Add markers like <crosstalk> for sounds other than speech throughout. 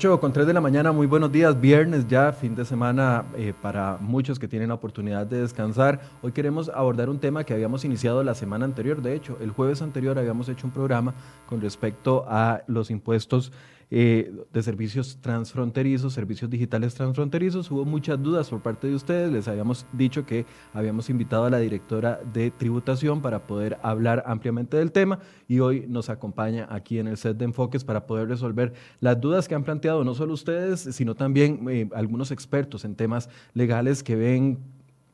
8 con 3 de la mañana, muy buenos días, viernes ya, fin de semana eh, para muchos que tienen la oportunidad de descansar. Hoy queremos abordar un tema que habíamos iniciado la semana anterior, de hecho, el jueves anterior habíamos hecho un programa con respecto a los impuestos eh, de servicios transfronterizos, servicios digitales transfronterizos. Hubo muchas dudas por parte de ustedes. Les habíamos dicho que habíamos invitado a la directora de tributación para poder hablar ampliamente del tema y hoy nos acompaña aquí en el set de enfoques para poder resolver las dudas que han planteado no solo ustedes, sino también eh, algunos expertos en temas legales que ven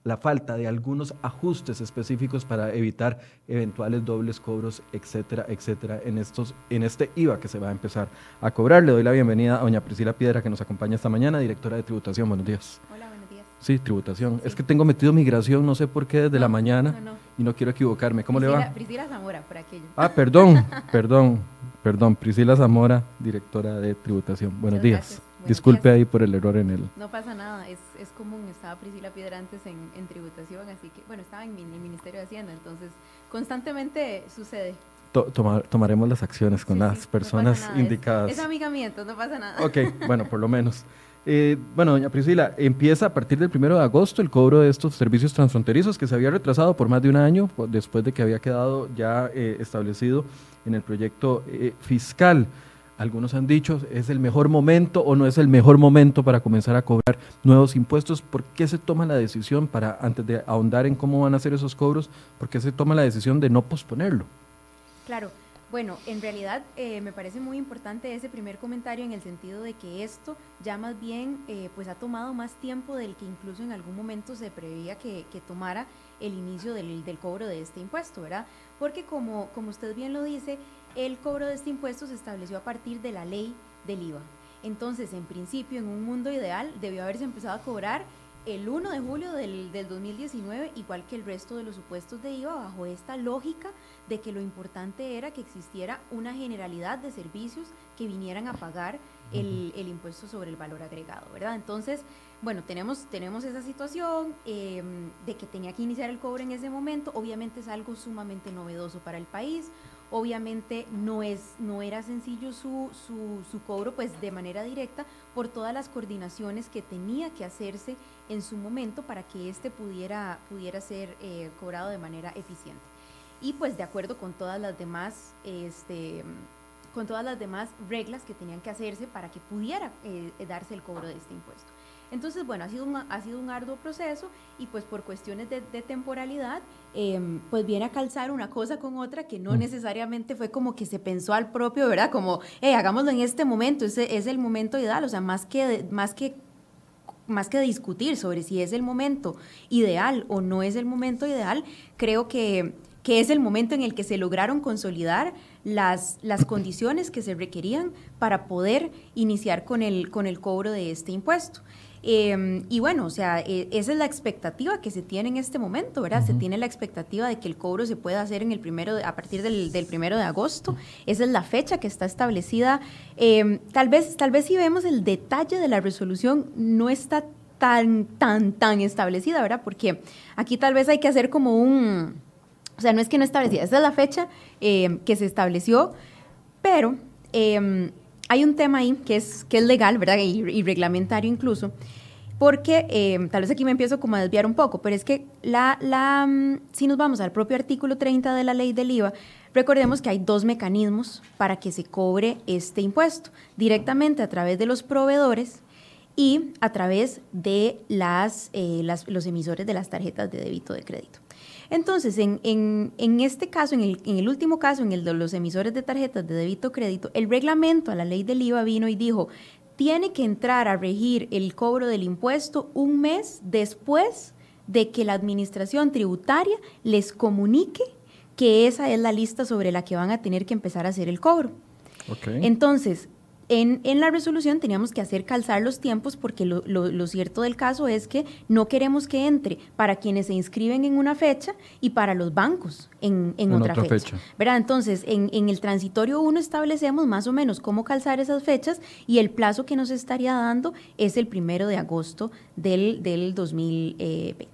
la falta de algunos ajustes específicos para evitar eventuales dobles cobros, etcétera, etcétera, en, estos, en este IVA que se va a empezar a cobrar. Le doy la bienvenida a doña Priscila Piedra que nos acompaña esta mañana, directora de tributación. Buenos días. Hola, buenos días. Sí, tributación. Es que tengo metido migración, no sé por qué, desde la mañana y no quiero equivocarme. ¿Cómo le va? Priscila Zamora, por aquello. Ah, perdón, <laughs> perdón, perdón. Priscila Zamora, directora de tributación. Buenos días. Disculpe ahí por el error en el... No pasa nada, es, es común, estaba Priscila Piedra antes en, en, tributación, así que, bueno, estaba en, el Ministerio de Hacienda, entonces constantemente sucede. tomaremos las acciones con las personas indicadas. Es, amigamiento, no pasa nada. Ok, bueno, por lo menos. Eh, bueno, doña Priscila, empieza a partir del primero de agosto el cobro de estos servicios transfronterizos que se había retrasado por más de un año después de que había quedado ya eh, establecido en el proyecto eh, fiscal. Algunos han dicho, es el mejor momento o no es el mejor momento para comenzar a cobrar nuevos impuestos. ¿Por qué se toma la decisión para, antes de ahondar en cómo van a ser esos cobros, por qué se toma la decisión de no posponerlo? Claro, bueno, en realidad eh, me parece muy importante ese primer comentario en el sentido de que esto ya más bien eh, pues ha tomado más tiempo del que incluso en algún momento se preveía que, tomara el inicio del, del, cobro de este impuesto, ¿verdad? Porque como, como usted bien lo dice, el cobro de este impuesto se estableció a partir de la ley del IVA. Entonces, en principio, en un mundo ideal, debió haberse empezado a cobrar el 1 de julio del, 2019, igual que el resto de los supuestos de IVA, bajo esta lógica de que lo importante era que existiera una generalidad de servicios que vinieran a pagar el, impuesto sobre el valor agregado, ¿verdad? Entonces, bueno, tenemos, tenemos esa situación em, de que tenía que iniciar el cobro en ese momento, obviamente es algo sumamente novedoso para el país, Obviamente no, es, no era sencillo su, su, cobro pues de manera directa por todas las coordinaciones que tenía que hacerse en su momento para que éste pudiera, pudiera ser eh, cobrado de manera eficiente. Y pues de acuerdo con todas las demás, este, con todas las demás reglas que tenían que hacerse para que pudiera eh, darse el cobro de este impuesto. Entonces, bueno, ha sido un, ha sido un arduo proceso y pues por cuestiones de, temporalidad, em, pues viene a calzar una cosa con otra que no mm. necesariamente fue como que se pensó al propio, ¿verdad? Como, hey, hagámoslo en este momento, ese es el momento ideal, o sea, más que, más que más que discutir sobre si es el momento ideal o no es el momento ideal, creo que, que es el momento en el que se lograron consolidar las, las condiciones que se requerían para poder iniciar con el, con el cobro de este impuesto. Em, y bueno, o sea, e, esa es la expectativa que se tiene en este momento, ¿verdad? Se tiene la expectativa de que el cobro se pueda hacer en el primero a partir del, del, primero de agosto. Esa es la fecha que está establecida. Em, tal, vez, tal vez si vemos el detalle de la resolución, no está tan, tan, tan establecida, ¿verdad? Porque aquí tal vez hay que hacer como un... O sea, no es que no establecida, esa es la fecha em, que se estableció, pero hay un tema ahí que es, que es legal, ¿verdad? Y, reglamentario incluso, porque eh, tal vez aquí me empiezo como a desviar un poco, pero es que la, la, mm, si nos vamos al propio artículo 30 de la ley del IVA, recordemos que hay dos mecanismos para que se cobre este impuesto, directamente a través de los proveedores y a través de las, eh, las, los emisores de las tarjetas de débito de crédito. Entonces, en, en, este caso, en el, en el, último caso, en el de los emisores de tarjetas de débito crédito, el reglamento a la ley del IVA vino y dijo, tiene que entrar a regir el cobro del impuesto un mes después de que la administración tributaria les comunique que esa es la lista sobre la que van a tener que empezar a hacer el cobro. Entonces, en, la resolución teníamos que hacer calzar los tiempos porque lo, cierto del caso es que no queremos que entre para quienes se inscriben en una fecha y para los bancos en, otra, fecha. ¿verdad? Entonces, en, el transitorio 1 establecemos más o menos cómo calzar esas fechas y el plazo que nos estaría dando es el primero de agosto del, del 2020.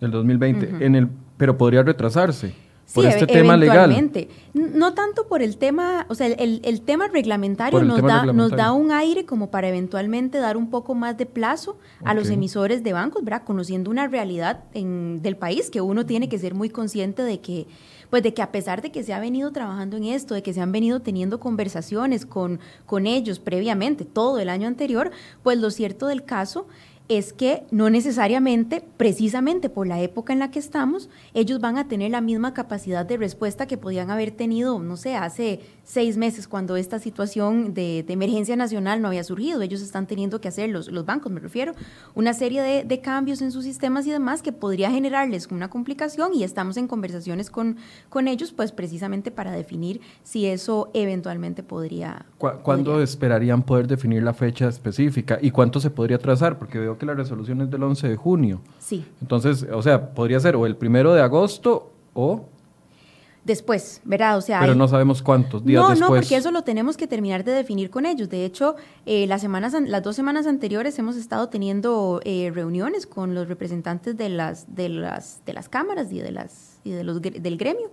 Del 2020, en el, pero podría retrasarse. Por este tema legal. No tanto por el tema, o sea, el, tema reglamentario, nos, da, nos da un aire como para eventualmente dar un poco más de plazo a los emisores de bancos, ¿verdad? Conociendo una realidad en, del país que uno tiene que ser muy consciente de que pues de que a pesar de que se ha venido trabajando en esto, de que se han venido teniendo conversaciones con, con ellos previamente, todo el año anterior, pues lo cierto del caso es que no necesariamente, precisamente por la época en la que estamos, ellos van a tener la misma capacidad de respuesta que podían haber tenido, no sé, hace seis meses cuando esta situación de, emergencia nacional no había surgido. Ellos están teniendo que hacer, los, los bancos me refiero, una serie de, cambios en sus sistemas y demás que podría generarles una complicación y estamos en conversaciones con, con ellos, pues precisamente para definir si eso eventualmente podría... ¿Cuándo esperarían poder definir la fecha específica y cuánto se podría trazar? Porque veo que la resolución es del 11 de junio. Sí. Entonces, o sea, podría ser o el primero de agosto o después, ¿verdad? O sea, pero no sabemos cuántos días después. No, no, porque eso lo tenemos que terminar de definir con ellos. De hecho, eh, las semanas, las dos semanas anteriores hemos estado teniendo eh, reuniones con los representantes de las, de las, de las cámaras y de las y de los del gremio.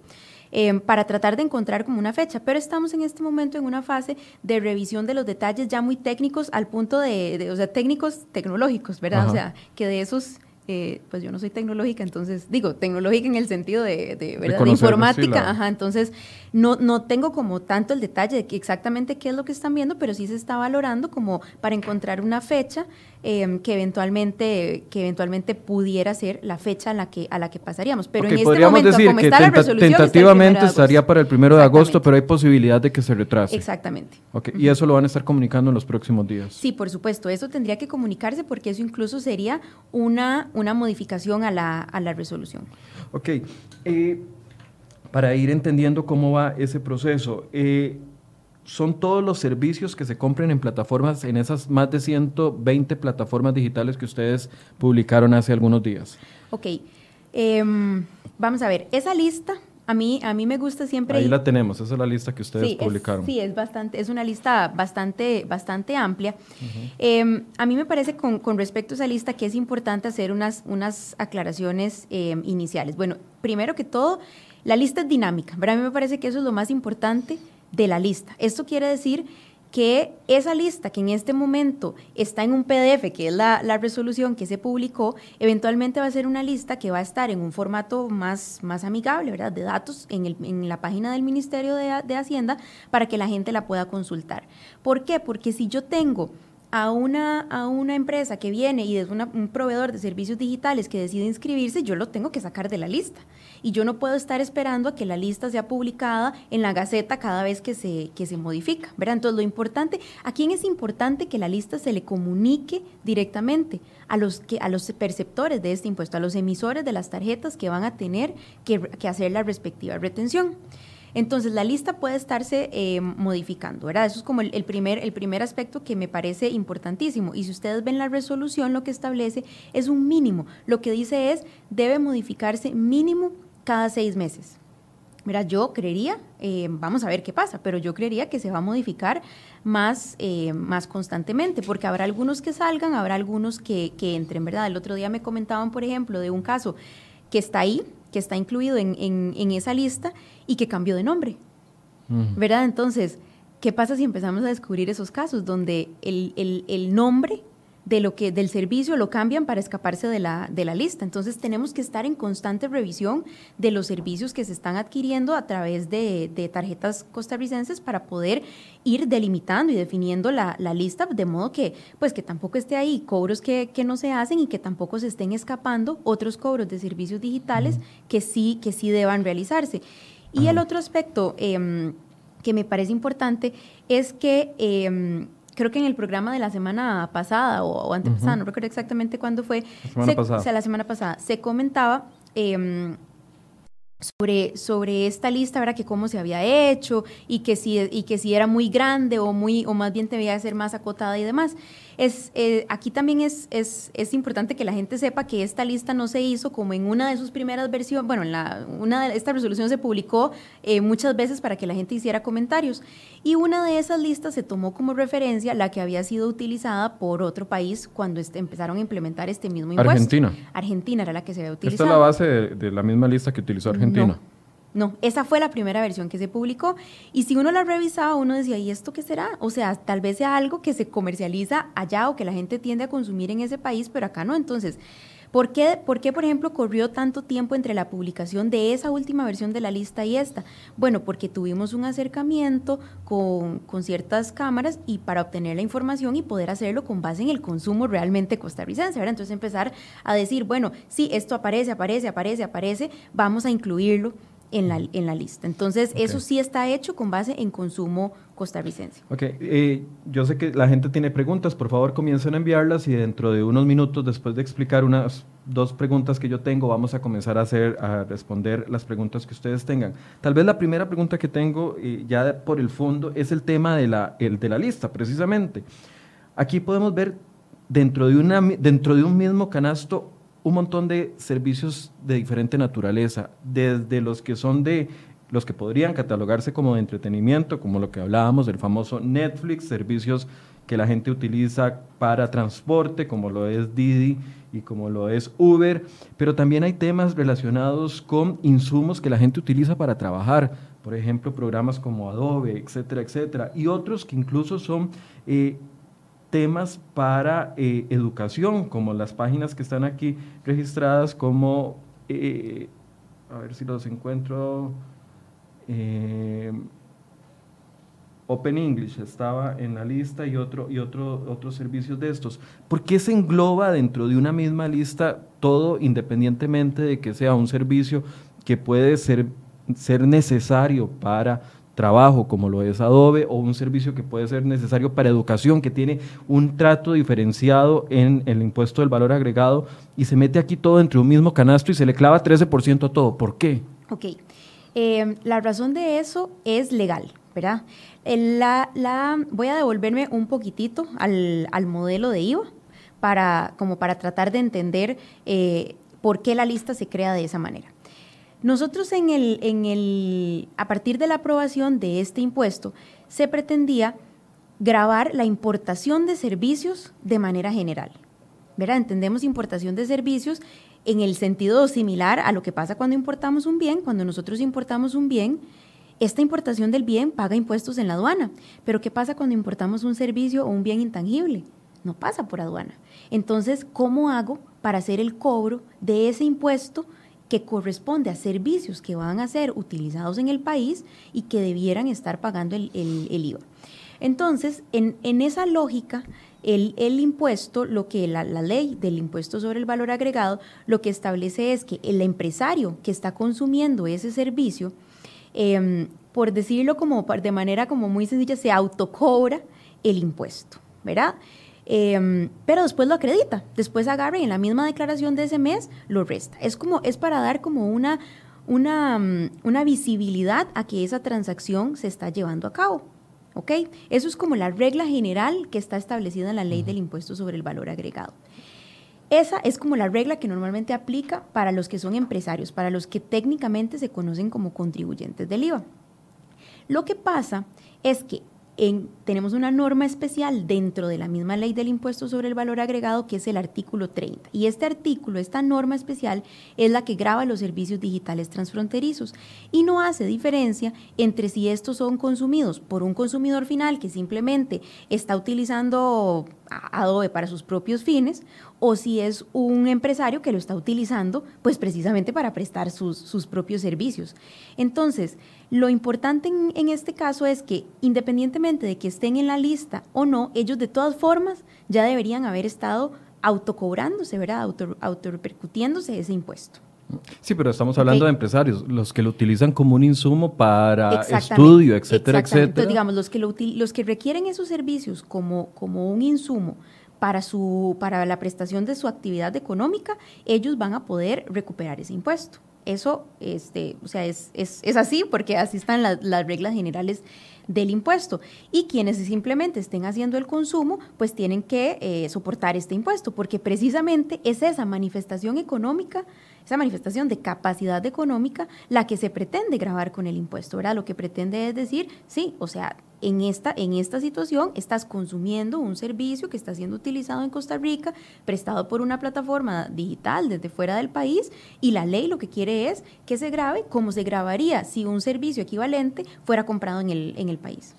Eh, para tratar de encontrar como una fecha, pero estamos en este momento en una fase de revisión de los detalles ya muy técnicos al punto de, o sea, técnicos tecnológicos, ¿verdad? O sea, que de esos eh, pues yo no soy tecnológica, entonces digo, tecnológica en el sentido de, de, informática, ajá, entonces no, no tengo como tanto el detalle de que exactamente qué es lo que están viendo, pero sí se está valorando como para encontrar una fecha em, que eventualmente que eventualmente pudiera ser la fecha a la que a la que pasaríamos. Pero en este momento, decir como que está la resolución, tentativamente estaría para el primero de agosto, pero hay posibilidad de que se retrase. Exactamente. Okay. Y eso lo van a estar comunicando en los próximos días. Sí, por supuesto. Eso tendría que comunicarse porque eso incluso sería una, una modificación a la, a la resolución. Ok. Eh, para ir entendiendo cómo va ese proceso. Eh, son todos los servicios que se compren en plataformas, en esas más de 120 plataformas digitales que ustedes publicaron hace algunos días. Ok, em, vamos a ver, esa lista, a mí, a mí me gusta siempre... Ahí la tenemos, esa es la lista que ustedes publicaron. sí, es, bastante, es una lista bastante, bastante amplia. Em, a mí me parece con, con, respecto a esa lista que es importante hacer unas, unas aclaraciones em, iniciales. Bueno, primero que todo, la lista es dinámica, pero a mí me parece que eso es lo más importante de la lista. Esto quiere decir que esa lista que en este momento está en un PDF, que es la, resolución que se publicó, eventualmente va a ser una lista que va a estar en un formato más, más amigable, ¿verdad? De datos en, el, en la página del Ministerio de, de Hacienda para que la gente la pueda consultar. ¿Por qué? Porque si yo tengo a una, a una empresa que viene y es un proveedor de servicios digitales que decide inscribirse, yo lo tengo que sacar de la lista. Y yo no puedo estar esperando a que la lista sea publicada en la Gaceta cada vez que se, que se modifica. ¿verdad? Entonces, lo importante, ¿a quién es importante que la lista se le comunique directamente? A los, que, a los perceptores de este impuesto, a los emisores de las tarjetas que van a tener que, que hacer la respectiva retención. Entonces, la lista puede estarse eh, modificando, ¿verdad? Eso es como el, primer, el primer aspecto que me parece importantísimo. Y si ustedes ven la resolución, lo que establece es un mínimo. Lo que dice es, debe modificarse mínimo cada seis meses. Mira, yo creería, eh, vamos a ver qué pasa, pero yo creería que se va a modificar más, eh, más constantemente, porque habrá algunos que salgan, habrá algunos que, que entren, ¿verdad? El otro día me comentaban, por ejemplo, de un caso que está ahí, que está incluido en, en, esa lista y que cambió de nombre. ¿Verdad? Entonces, ¿qué pasa si empezamos a descubrir esos casos donde el, el, el nombre de lo que del servicio lo cambian para escaparse de la, de la lista. Entonces tenemos que estar en constante revisión de los servicios que se están adquiriendo a través de, tarjetas costarricenses para poder ir delimitando y definiendo la, lista de modo que pues que tampoco esté ahí cobros que, no se hacen y que tampoco se estén escapando otros cobros de servicios digitales que sí que sí deban realizarse. Y el otro aspecto em, que me parece importante es que em, creo que en el programa de la semana pasada o, antepasada, no recuerdo exactamente cuándo fue, la semana pasada. O sea, la semana pasada, se comentaba eh, sobre, sobre esta lista, ¿verdad? Que cómo se había hecho y que si, y que si era muy grande o, muy, o más bien debía ser más acotada y demás. Es, eh, aquí también es, es, es, importante que la gente sepa que esta lista no se hizo como en una de sus primeras versiones, bueno, en la, una de, esta resolución se publicó eh, muchas veces para que la gente hiciera comentarios y una de esas listas se tomó como referencia la que había sido utilizada por otro país cuando este, empezaron a implementar este mismo impuesto. Argentina. Argentina era la que se había utilizado. Esta es la base de, la misma lista que utilizó Argentina. No, esa fue la primera versión que se publicó. Y si uno la revisaba, uno decía, ¿y esto qué será? O sea, tal vez sea algo que se comercializa allá o que la gente tiende a consumir en ese país, pero acá no. Entonces, ¿Por qué, ¿Por qué, por ejemplo, corrió tanto tiempo entre la publicación de esa última versión de la lista y esta? Bueno, porque tuvimos un acercamiento con, con, ciertas cámaras y para obtener la información y poder hacerlo con base en el consumo realmente costarricense, ¿verdad? Entonces empezar a decir, bueno, sí, esto aparece, aparece, aparece, aparece, vamos a incluirlo en la, en la lista. Entonces, eso sí está hecho con base en consumo costarricense. Ok, eh, yo sé que la gente tiene preguntas, por favor comiencen a enviarlas y dentro de unos minutos, después de explicar unas dos preguntas que yo tengo, vamos a comenzar a hacer, a responder las preguntas que ustedes tengan. Tal vez la primera pregunta que tengo, eh, ya por el fondo, es el tema de la, el, de la lista, precisamente. Aquí podemos ver dentro de, una, dentro de un mismo canasto un montón de servicios de diferente naturaleza, desde los que son de los que podrían catalogarse como de entretenimiento, como lo que hablábamos del famoso Netflix, servicios que la gente utiliza para transporte, como lo es Didi y como lo es Uber, pero también hay temas relacionados con insumos que la gente utiliza para trabajar, por ejemplo, programas como Adobe, etcétera, etcétera, y otros que incluso son eh, temas para eh, educación, como las páginas que están aquí registradas como, eh, a ver si los encuentro, eh, Open English estaba en la lista y, otro, y otro, otros servicios de estos. ¿Por qué se engloba dentro de una misma lista todo independientemente de que sea un servicio que puede ser, ser necesario para trabajo como lo es Adobe o un servicio que puede ser necesario para educación que tiene un trato diferenciado en el impuesto del valor agregado y se mete aquí todo entre un mismo canasto y se le clava 13% a todo. ¿Por qué? Ok. Eh, la razón de eso es legal, ¿verdad? La, la, voy a devolverme un poquitito al, al, modelo de IVA para, como para tratar de entender eh, por qué la lista se crea de esa manera. Nosotros en el, en el, a partir de la aprobación de este impuesto, se pretendía grabar la importación de servicios de manera general. ¿Verdad? Entendemos importación de servicios en el sentido similar a lo que pasa cuando importamos un bien. Cuando nosotros importamos un bien, esta importación del bien paga impuestos en la aduana. Pero ¿qué pasa cuando importamos un servicio o un bien intangible? No pasa por aduana. Entonces, ¿cómo hago para hacer el cobro de ese impuesto? Que corresponde a servicios que van a ser utilizados en el país y que debieran estar pagando el, IVA. Entonces, en, esa lógica, el, impuesto, lo que la, ley del impuesto sobre el valor agregado, lo que establece es que el empresario que está consumiendo ese servicio, em, por decirlo como de manera como muy sencilla, se autocobra el impuesto, ¿verdad? Em, pero después lo acredita, después agarra y en la misma declaración de ese mes lo resta. Es como, es para dar como una, una, mm, una visibilidad a que esa transacción se está llevando a cabo. ¿Ok? Eso es como la regla general que está establecida en la ley del impuesto sobre el valor agregado. Esa es como la regla que normalmente aplica para los que son empresarios, para los que técnicamente se conocen como contribuyentes del IVA. Lo que pasa es que tenemos una norma especial dentro de la misma ley del impuesto sobre el valor agregado que es el artículo 30. Y este artículo, esta norma especial, es la que graba los servicios digitales transfronterizos y no hace diferencia entre si estos son consumidos por un consumidor final que simplemente está utilizando Adobe para sus propios fines o si es un empresario que lo está utilizando pues precisamente para prestar sus, sus propios servicios. Entonces, lo importante en, este caso es que independientemente de que estén en la lista o no, ellos de todas formas ya deberían haber estado autocobrándose, ¿verdad? Auto, autorrepercutiéndose ese impuesto. Sí, pero estamos hablando de empresarios, los que lo utilizan como un insumo para estudio, etcétera, etcétera. Entonces, digamos, los que, los que requieren esos servicios como, como un insumo para, su, para la prestación de su actividad económica, ellos van a poder recuperar ese impuesto. Eso, este, o sea, es, es, es así porque así están las reglas generales del impuesto. Y quienes simplemente estén haciendo el consumo, pues tienen que eh, soportar este impuesto, porque precisamente es esa manifestación económica esa manifestación de capacidad económica la que se pretende grabar con el impuesto, ¿verdad? Lo que pretende es decir, sí, o sea, en esta, en esta situación estás consumiendo un servicio que está siendo utilizado en Costa Rica, prestado por una plataforma digital desde fuera del país, y la ley lo que quiere es que se grabe como se grabaría si un servicio equivalente fuera comprado en el, en el país.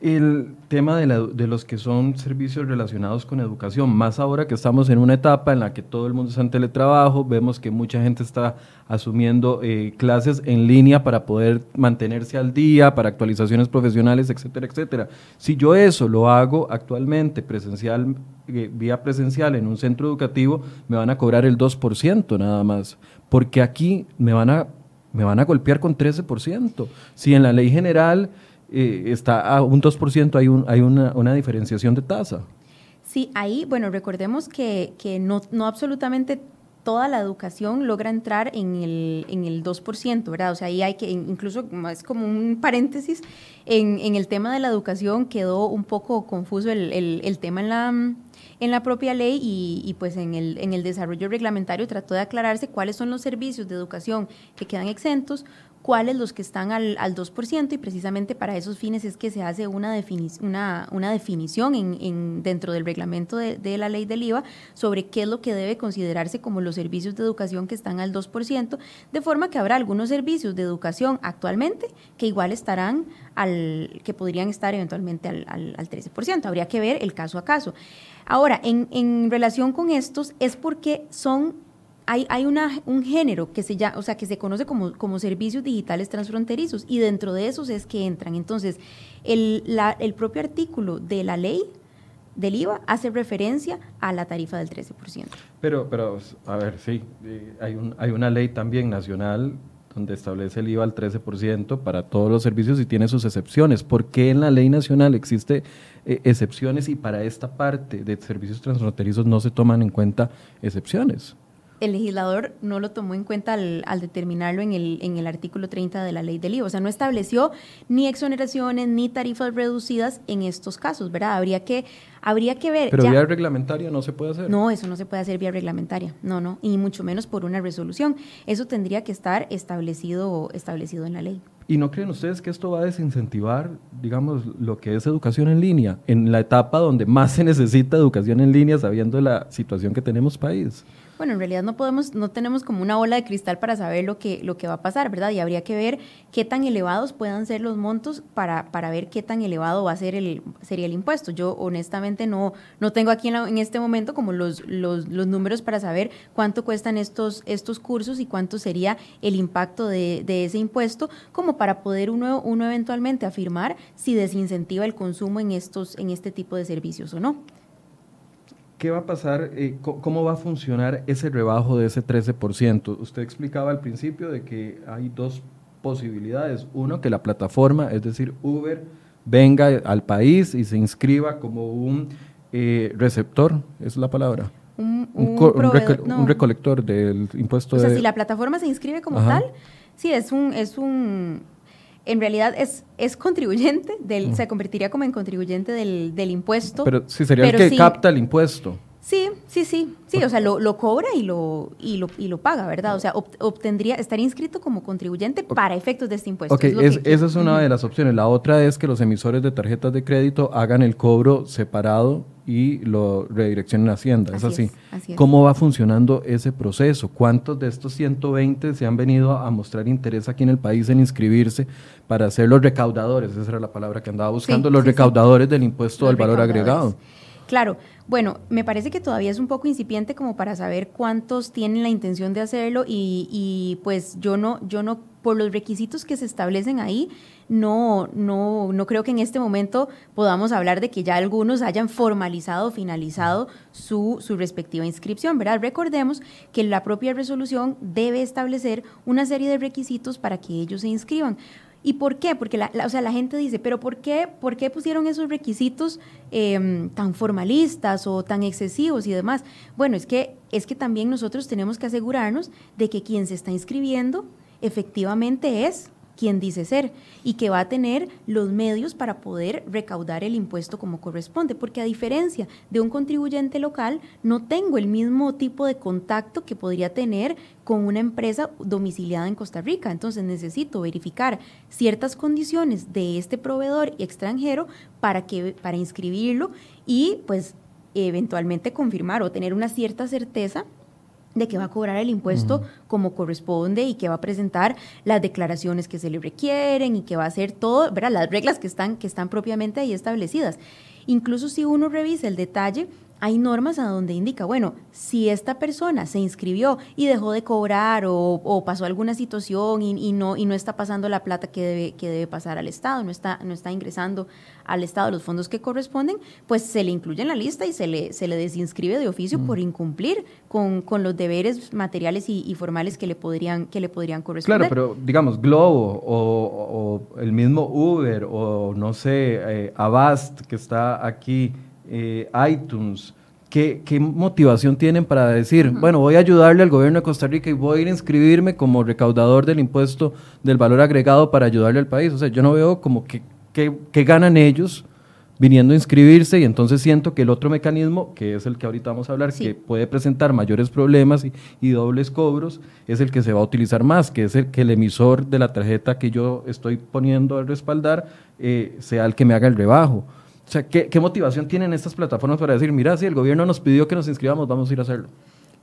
El tema de, de, los que son servicios relacionados con educación, más ahora que estamos en una etapa en la que todo el mundo está en teletrabajo, vemos que mucha gente está asumiendo eh, clases en línea para poder mantenerse al día, para actualizaciones profesionales, etcétera, etcétera. Si yo eso lo hago actualmente presencial, eh, vía presencial en un centro educativo, me van a cobrar el 2% nada más, porque aquí me van a, me van a golpear con 13%. Si en la ley general está a un 2%, hay, un, hay una, una, diferenciación de tasa. Sí, ahí, bueno, recordemos que, que no, no absolutamente toda la educación logra entrar en el, en el 2%, ¿verdad? O sea, ahí hay que, incluso es como un paréntesis, en, en el tema de la educación quedó un poco confuso el, el, el tema en la, en la propia ley y, y, pues en el, en el desarrollo reglamentario trató de aclararse cuáles son los servicios de educación que quedan exentos, cuáles los que están al, al 2% y precisamente para esos fines es que se hace una, una, una definición en, en, dentro del reglamento de, de, la ley del IVA sobre qué es lo que debe considerarse como los servicios de educación que están al 2%, de forma que habrá algunos servicios de educación actualmente que igual estarán al, que podrían estar eventualmente al, al, al 13%. Habría que ver el caso a caso. Ahora, en, en relación con estos, es porque son hay, hay una, un género que se, ya, o sea, que se conoce como, servicios digitales transfronterizos y dentro de esos es que entran. Entonces, el, la, el propio artículo de la ley del IVA hace referencia a la tarifa del 13%. Pero, pero a ver, sí, eh, hay, un, hay una ley también nacional donde establece el IVA al 13% para todos los servicios y tiene sus excepciones. ¿Por qué en la ley nacional existe eh, excepciones y para esta parte de servicios transfronterizos no se toman en cuenta excepciones? El legislador no lo tomó en cuenta al, determinarlo en el, en el artículo 30 de la ley del IVA. O sea, no estableció ni exoneraciones ni tarifas reducidas en estos casos, ¿verdad? Habría que, habría que ver. Pero vía reglamentaria no se puede hacer. No, eso no se puede hacer vía reglamentaria. No, no. Y mucho menos por una resolución. Eso tendría que estar establecido, establecido en la ley. ¿Y no creen ustedes que esto va a desincentivar, digamos, lo que es educación en línea, en la etapa donde más se necesita educación en línea, sabiendo la situación que tenemos país? Bueno, en realidad no podemos, no tenemos como una bola de cristal para saber lo que, lo que va a pasar, ¿verdad? Y habría que ver qué tan elevados puedan ser los montos para, para ver qué tan elevado va a ser el, sería el impuesto. Yo honestamente no, no tengo aquí en, en este momento como los, los, los, números para saber cuánto cuestan estos, estos cursos y cuánto sería el impacto de, de ese impuesto, como para poder uno, uno eventualmente afirmar si desincentiva el consumo en, estos, en este tipo de servicios o no. ¿Qué va a pasar? Eh, ¿Cómo va a funcionar ese rebajo de ese 13%? Usted explicaba al principio de que hay dos posibilidades. Uno, que la plataforma, es decir, Uber, venga al país y se inscriba como un eh, receptor, es la palabra. Un, un, un, un recolector del impuesto. O sea, si la plataforma se inscribe como Ajá. tal, sí, es un, es un en realidad es, es contribuyente, del, se convertiría como en contribuyente del, del impuesto. Pero sí, sería pero el que sí, capta el impuesto. Sí, sí, sí, sí, o sea, lo, lo cobra y lo, y, lo, y lo paga, ¿verdad? O sea, ob, obtendría, estaría inscrito como contribuyente para efectos de este impuesto. Ok, es es, esa es una de las opciones. La otra es que los emisores de tarjetas de crédito hagan el cobro separado y lo redireccionen a Hacienda. Así es así. Es, así es. ¿Cómo va funcionando ese proceso? ¿Cuántos de estos 120 se han venido a mostrar interés aquí en el país en inscribirse para ser los recaudadores? Esa era la palabra que andaba buscando, sí, los sí, recaudadores sí. del impuesto los al valor agregado. Claro, bueno, me parece que todavía es un poco incipiente como para saber cuántos tienen la intención de hacerlo y, y, pues yo no, yo no, por los requisitos que se establecen ahí, no, no, no creo que en este momento podamos hablar de que ya algunos hayan formalizado finalizado su, su respectiva inscripción, ¿verdad? Recordemos que la propia resolución debe establecer una serie de requisitos para que ellos se inscriban. ¿Y por qué? Porque la, o sea, la gente dice, pero ¿por qué, por qué pusieron esos requisitos eh, tan formalistas o tan excesivos y demás? Bueno, es que, es que también nosotros tenemos que asegurarnos de que quien se está inscribiendo efectivamente es quien dice ser y que va a tener los medios para poder recaudar el impuesto como corresponde, porque a diferencia de un contribuyente local, no tengo el mismo tipo de contacto que podría tener con una empresa domiciliada en Costa Rica. Entonces necesito verificar ciertas condiciones de este proveedor extranjero para, que, para inscribirlo y pues eventualmente confirmar o tener una cierta certeza de que va a cobrar el impuesto como corresponde y que va a presentar las declaraciones que se le requieren y que va a hacer todo, ¿verdad? las reglas que están, que están propiamente ahí establecidas. Incluso si uno revisa el detalle, hay normas a donde indica, bueno, si esta persona se inscribió y dejó de cobrar o, pasó alguna situación y, no, y no está pasando la plata que debe, que debe pasar al Estado, no está, no está ingresando al Estado los fondos que corresponden, pues se le incluye en la lista y se le, se le desinscribe de oficio por incumplir con, los deberes materiales y, formales que le podrían, que le podrían corresponder. Claro, pero digamos, Globo o, el mismo Uber o no sé, eh, Avast que está aquí eh, iTunes, ¿qué, motivación tienen para decir, bueno, voy a ayudarle al gobierno de Costa Rica y voy a ir a inscribirme como recaudador del impuesto del valor agregado para ayudarle al país? O sea, yo no veo como que, que, ganan ellos viniendo a inscribirse y entonces siento que el otro mecanismo, que es el que ahorita vamos a hablar, que puede presentar mayores problemas y, dobles cobros, es el que se va a utilizar más, que es el que el emisor de la tarjeta que yo estoy poniendo a respaldar eh, sea el que me haga el rebajo. O sea, ¿qué, motivación tienen estas plataformas para decir, mira, si el gobierno nos pidió que nos inscribamos, vamos a ir a hacerlo?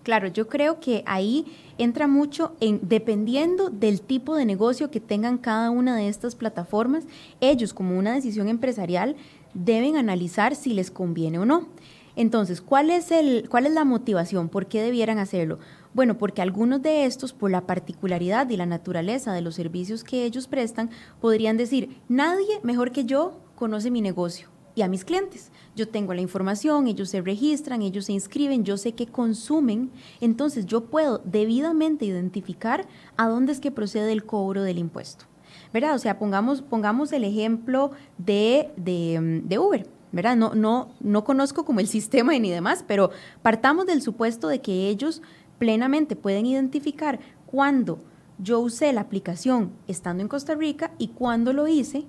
Claro, yo creo que ahí entra mucho en, dependiendo del tipo de negocio que tengan cada una de estas plataformas, ellos como una decisión empresarial deben analizar si les conviene o no. Entonces, ¿cuál es, el, ¿cuál es la motivación? ¿Por qué debieran hacerlo? Bueno, porque algunos de estos, por la particularidad y la naturaleza de los servicios que ellos prestan, podrían decir, nadie mejor que yo conoce mi negocio y a mis clientes. Yo tengo la información, ellos se registran, ellos se inscriben, yo sé qué consumen, entonces yo puedo debidamente identificar a dónde es que procede el cobro del impuesto. ¿Verdad? O sea, pongamos, pongamos el ejemplo de, de, Uber. ¿verdad? No, no, no conozco como el <laughs> sistema ni demás, pero partamos del supuesto de que ellos plenamente pueden identificar cuándo yo usé la aplicación estando en Costa Rica y cuándo lo hice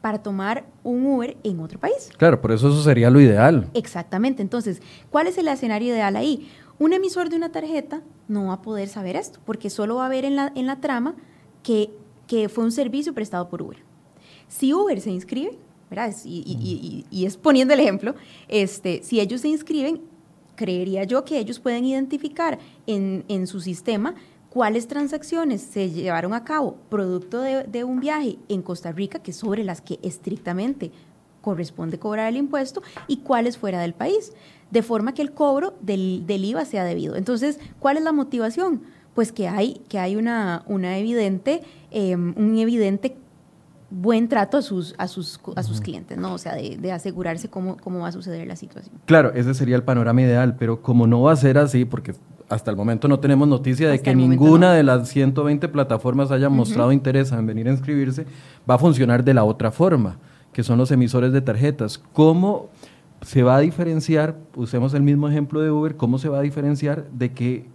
para tomar un Uber en otro país. Claro, por eso eso sería lo ideal. Exactamente. Entonces, ¿cuál es el escenario ideal ahí? Un emisor de una tarjeta no va a poder saber esto, porque solo va a ver en la, en la trama que, que fue un servicio prestado por Uber. Si Uber se inscribe, ¿verdad? Y, y, es poniendo el ejemplo, este, si ellos se inscriben, creería yo que ellos pueden identificar en, en su sistema cuáles transacciones se llevaron a cabo producto de, un viaje en Costa Rica, que sobre las que estrictamente corresponde cobrar el impuesto, y cuáles fuera del país, de forma que el cobro del, IVA sea debido. Entonces, ¿cuál es la motivación? Pues que hay, que hay una, una evidente, em, un evidente buen trato a sus, a sus, a sus clientes, ¿no? O sea, de, asegurarse cómo, cómo va a suceder la situación. Claro, ese sería el panorama ideal, pero como no va a ser así, porque hasta el momento no tenemos noticia de que ninguna de las 120 plataformas haya mostrado interés en venir a inscribirse, va a funcionar de la otra forma, que son los emisores de tarjetas. ¿Cómo se va a diferenciar, usemos el mismo ejemplo de Uber, cómo se va a diferenciar de que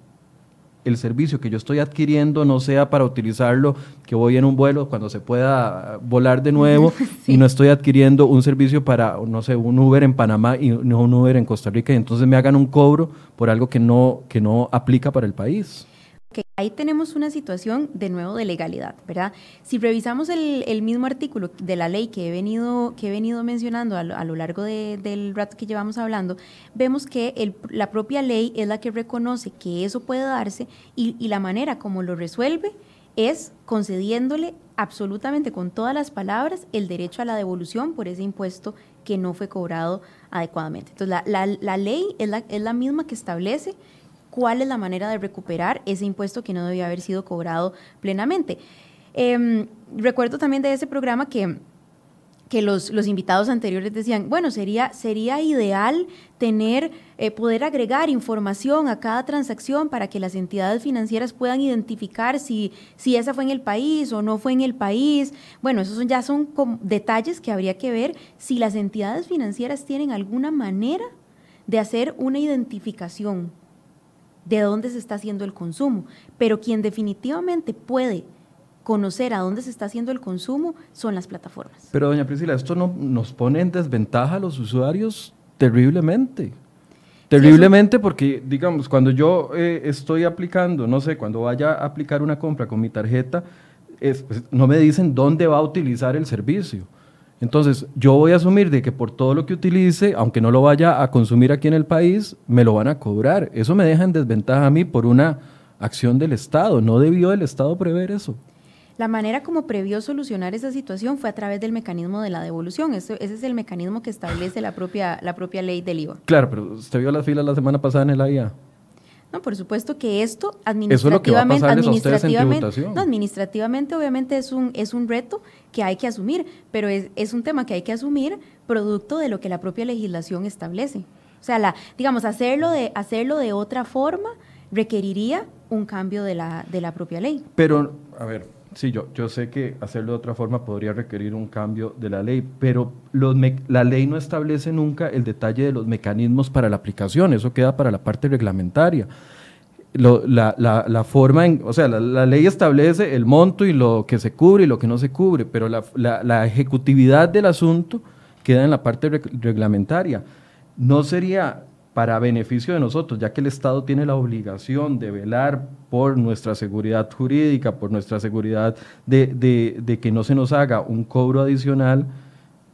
el servicio que yo estoy adquiriendo no sea para utilizarlo, que voy en un vuelo cuando se pueda volar de nuevo <laughs> y no estoy adquiriendo un servicio para, no sé, un Uber en Panamá y no un Uber en Costa Rica y entonces me hagan un cobro por algo que no, que no aplica para el país ahí tenemos una situación de nuevo de legalidad, ¿verdad? Si revisamos el, mismo artículo de la ley que he venido, que he venido mencionando a lo, largo del rato que llevamos hablando, vemos que la propia ley es la que reconoce que eso puede darse y, la manera como lo resuelve es concediéndole absolutamente con todas las palabras el derecho a la devolución por ese impuesto que no fue cobrado adecuadamente. Entonces, la, ley es la misma que establece cuál es la manera de recuperar ese impuesto que no debía haber sido cobrado plenamente. Em, recuerdo también de ese programa que que los, los, invitados anteriores decían, bueno, sería, sería ideal tener, eh, poder agregar información a cada transacción para que las entidades financieras puedan identificar si, si esa fue en el país o no fue en el país. Bueno, esos ya son detalles que habría que ver si las entidades financieras tienen alguna manera de hacer una identificación de dónde se está haciendo el consumo. Pero quien definitivamente puede conocer a dónde se está haciendo el consumo son las plataformas. Pero doña Priscila, esto no, nos pone en desventaja a los usuarios terriblemente. Terriblemente porque, digamos, cuando yo eh, estoy aplicando, no sé, cuando vaya a aplicar una compra con mi tarjeta, pues, no me dicen dónde va a utilizar el servicio. Entonces, yo voy a asumir de que por todo lo que utilice, aunque no lo vaya a consumir aquí en el país, me lo van a cobrar. Eso me deja en desventaja a mí por una acción del Estado. ¿No debió el Estado prever eso? La manera como previó solucionar esa situación fue a través del mecanismo de la devolución. ese es el mecanismo que establece la propia, la propia ley del IVA. Claro, pero usted vio las filas la semana pasada en el AIA. No, por supuesto que esto administrativamente, administrativamente, no, administrativamente obviamente es un, es un reto que hay que asumir, pero es, es, un tema que hay que asumir producto de lo que la propia legislación establece. O sea, la, digamos, hacerlo de, hacerlo de otra forma requeriría un cambio de la, de la propia ley. Pero, a ver, Sí, yo, yo sé que hacerlo de otra forma podría requerir un cambio de la ley, pero los la ley no establece nunca el detalle de los mecanismos para la aplicación, eso queda para la parte reglamentaria. la, la, la, forma, en, o sea, la, ley establece el monto y lo que se cubre y lo que no se cubre, pero la, ejecutividad del asunto queda en la parte reglamentaria. No sería para beneficio de nosotros, ya que el Estado tiene la obligación de velar por nuestra seguridad jurídica, por nuestra seguridad de, que no se nos haga un cobro adicional,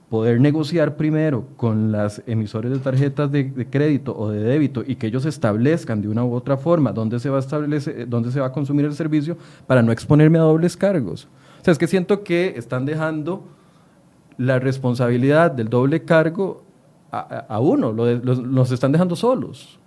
poder negociar primero con las emisores de tarjetas de, crédito o de débito y que ellos establezcan de una u otra forma dónde se va a establecer, dónde se va a consumir el servicio para no exponerme a dobles cargos. O sea, es que siento que están dejando la responsabilidad del doble cargo a, uno, los, están dejando solos.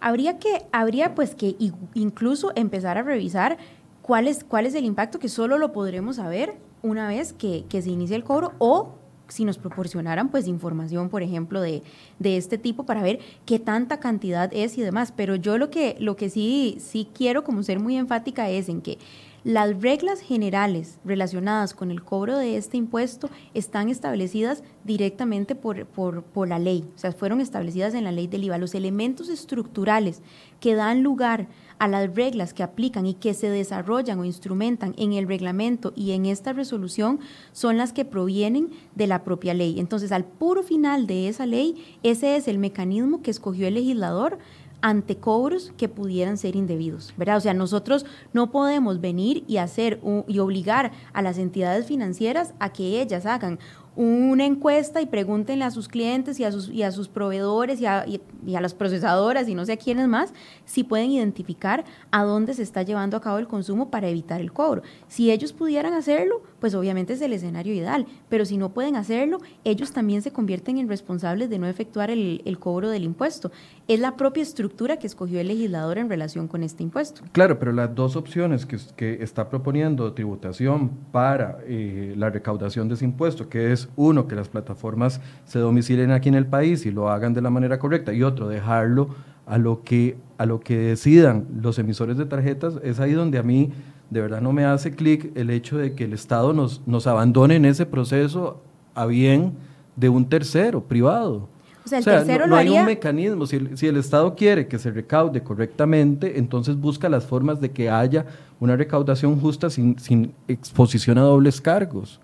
Habría que, habría pues que incluso empezar a revisar cuál es, cuál es el impacto que solo lo podremos saber una vez que, se inicie el cobro o si nos proporcionaran pues información, por ejemplo, de, de, este tipo para ver qué tanta cantidad es y demás. Pero yo lo que, lo que sí, sí quiero como ser muy enfática es en que las reglas generales relacionadas con el cobro de este impuesto están establecidas directamente por, por, la ley, o sea, fueron establecidas en la ley del IVA. Los elementos estructurales que dan lugar a las reglas que aplican y que se desarrollan o instrumentan en el reglamento y en esta resolución son las que provienen de la propia ley. Entonces, al puro final de esa ley, ese es el mecanismo que escogió el legislador ante cobros que pudieran ser indebidos, ¿verdad? O sea, nosotros no podemos venir y hacer y obligar a las entidades financieras a que ellas hagan una encuesta y pregúntenle a sus clientes y a sus, y a sus proveedores y a, y a, las procesadoras y no sé a quiénes más si pueden identificar a dónde se está llevando a cabo el consumo para evitar el cobro. Si ellos pudieran hacerlo, pues obviamente es el escenario ideal, pero si no pueden hacerlo, ellos también se convierten en responsables de no efectuar el, cobro del impuesto. Es la propia estructura que escogió el legislador en relación con este impuesto. Claro, pero las dos opciones que, que está proponiendo tributación para eh, la recaudación de ese impuesto, que es uno, que las plataformas se domicilen aquí en el país y lo hagan de la manera correcta, y otro, dejarlo a lo que, a lo que decidan los emisores de tarjetas, es ahí donde a mí de verdad no me hace clic el hecho de que el Estado nos, nos abandone en ese proceso a bien de un tercero privado. O sea, el tercero no, hay un mecanismo. Si el, si el, Estado quiere que se recaude correctamente, entonces busca las formas de que haya una recaudación justa sin, sin exposición a dobles cargos.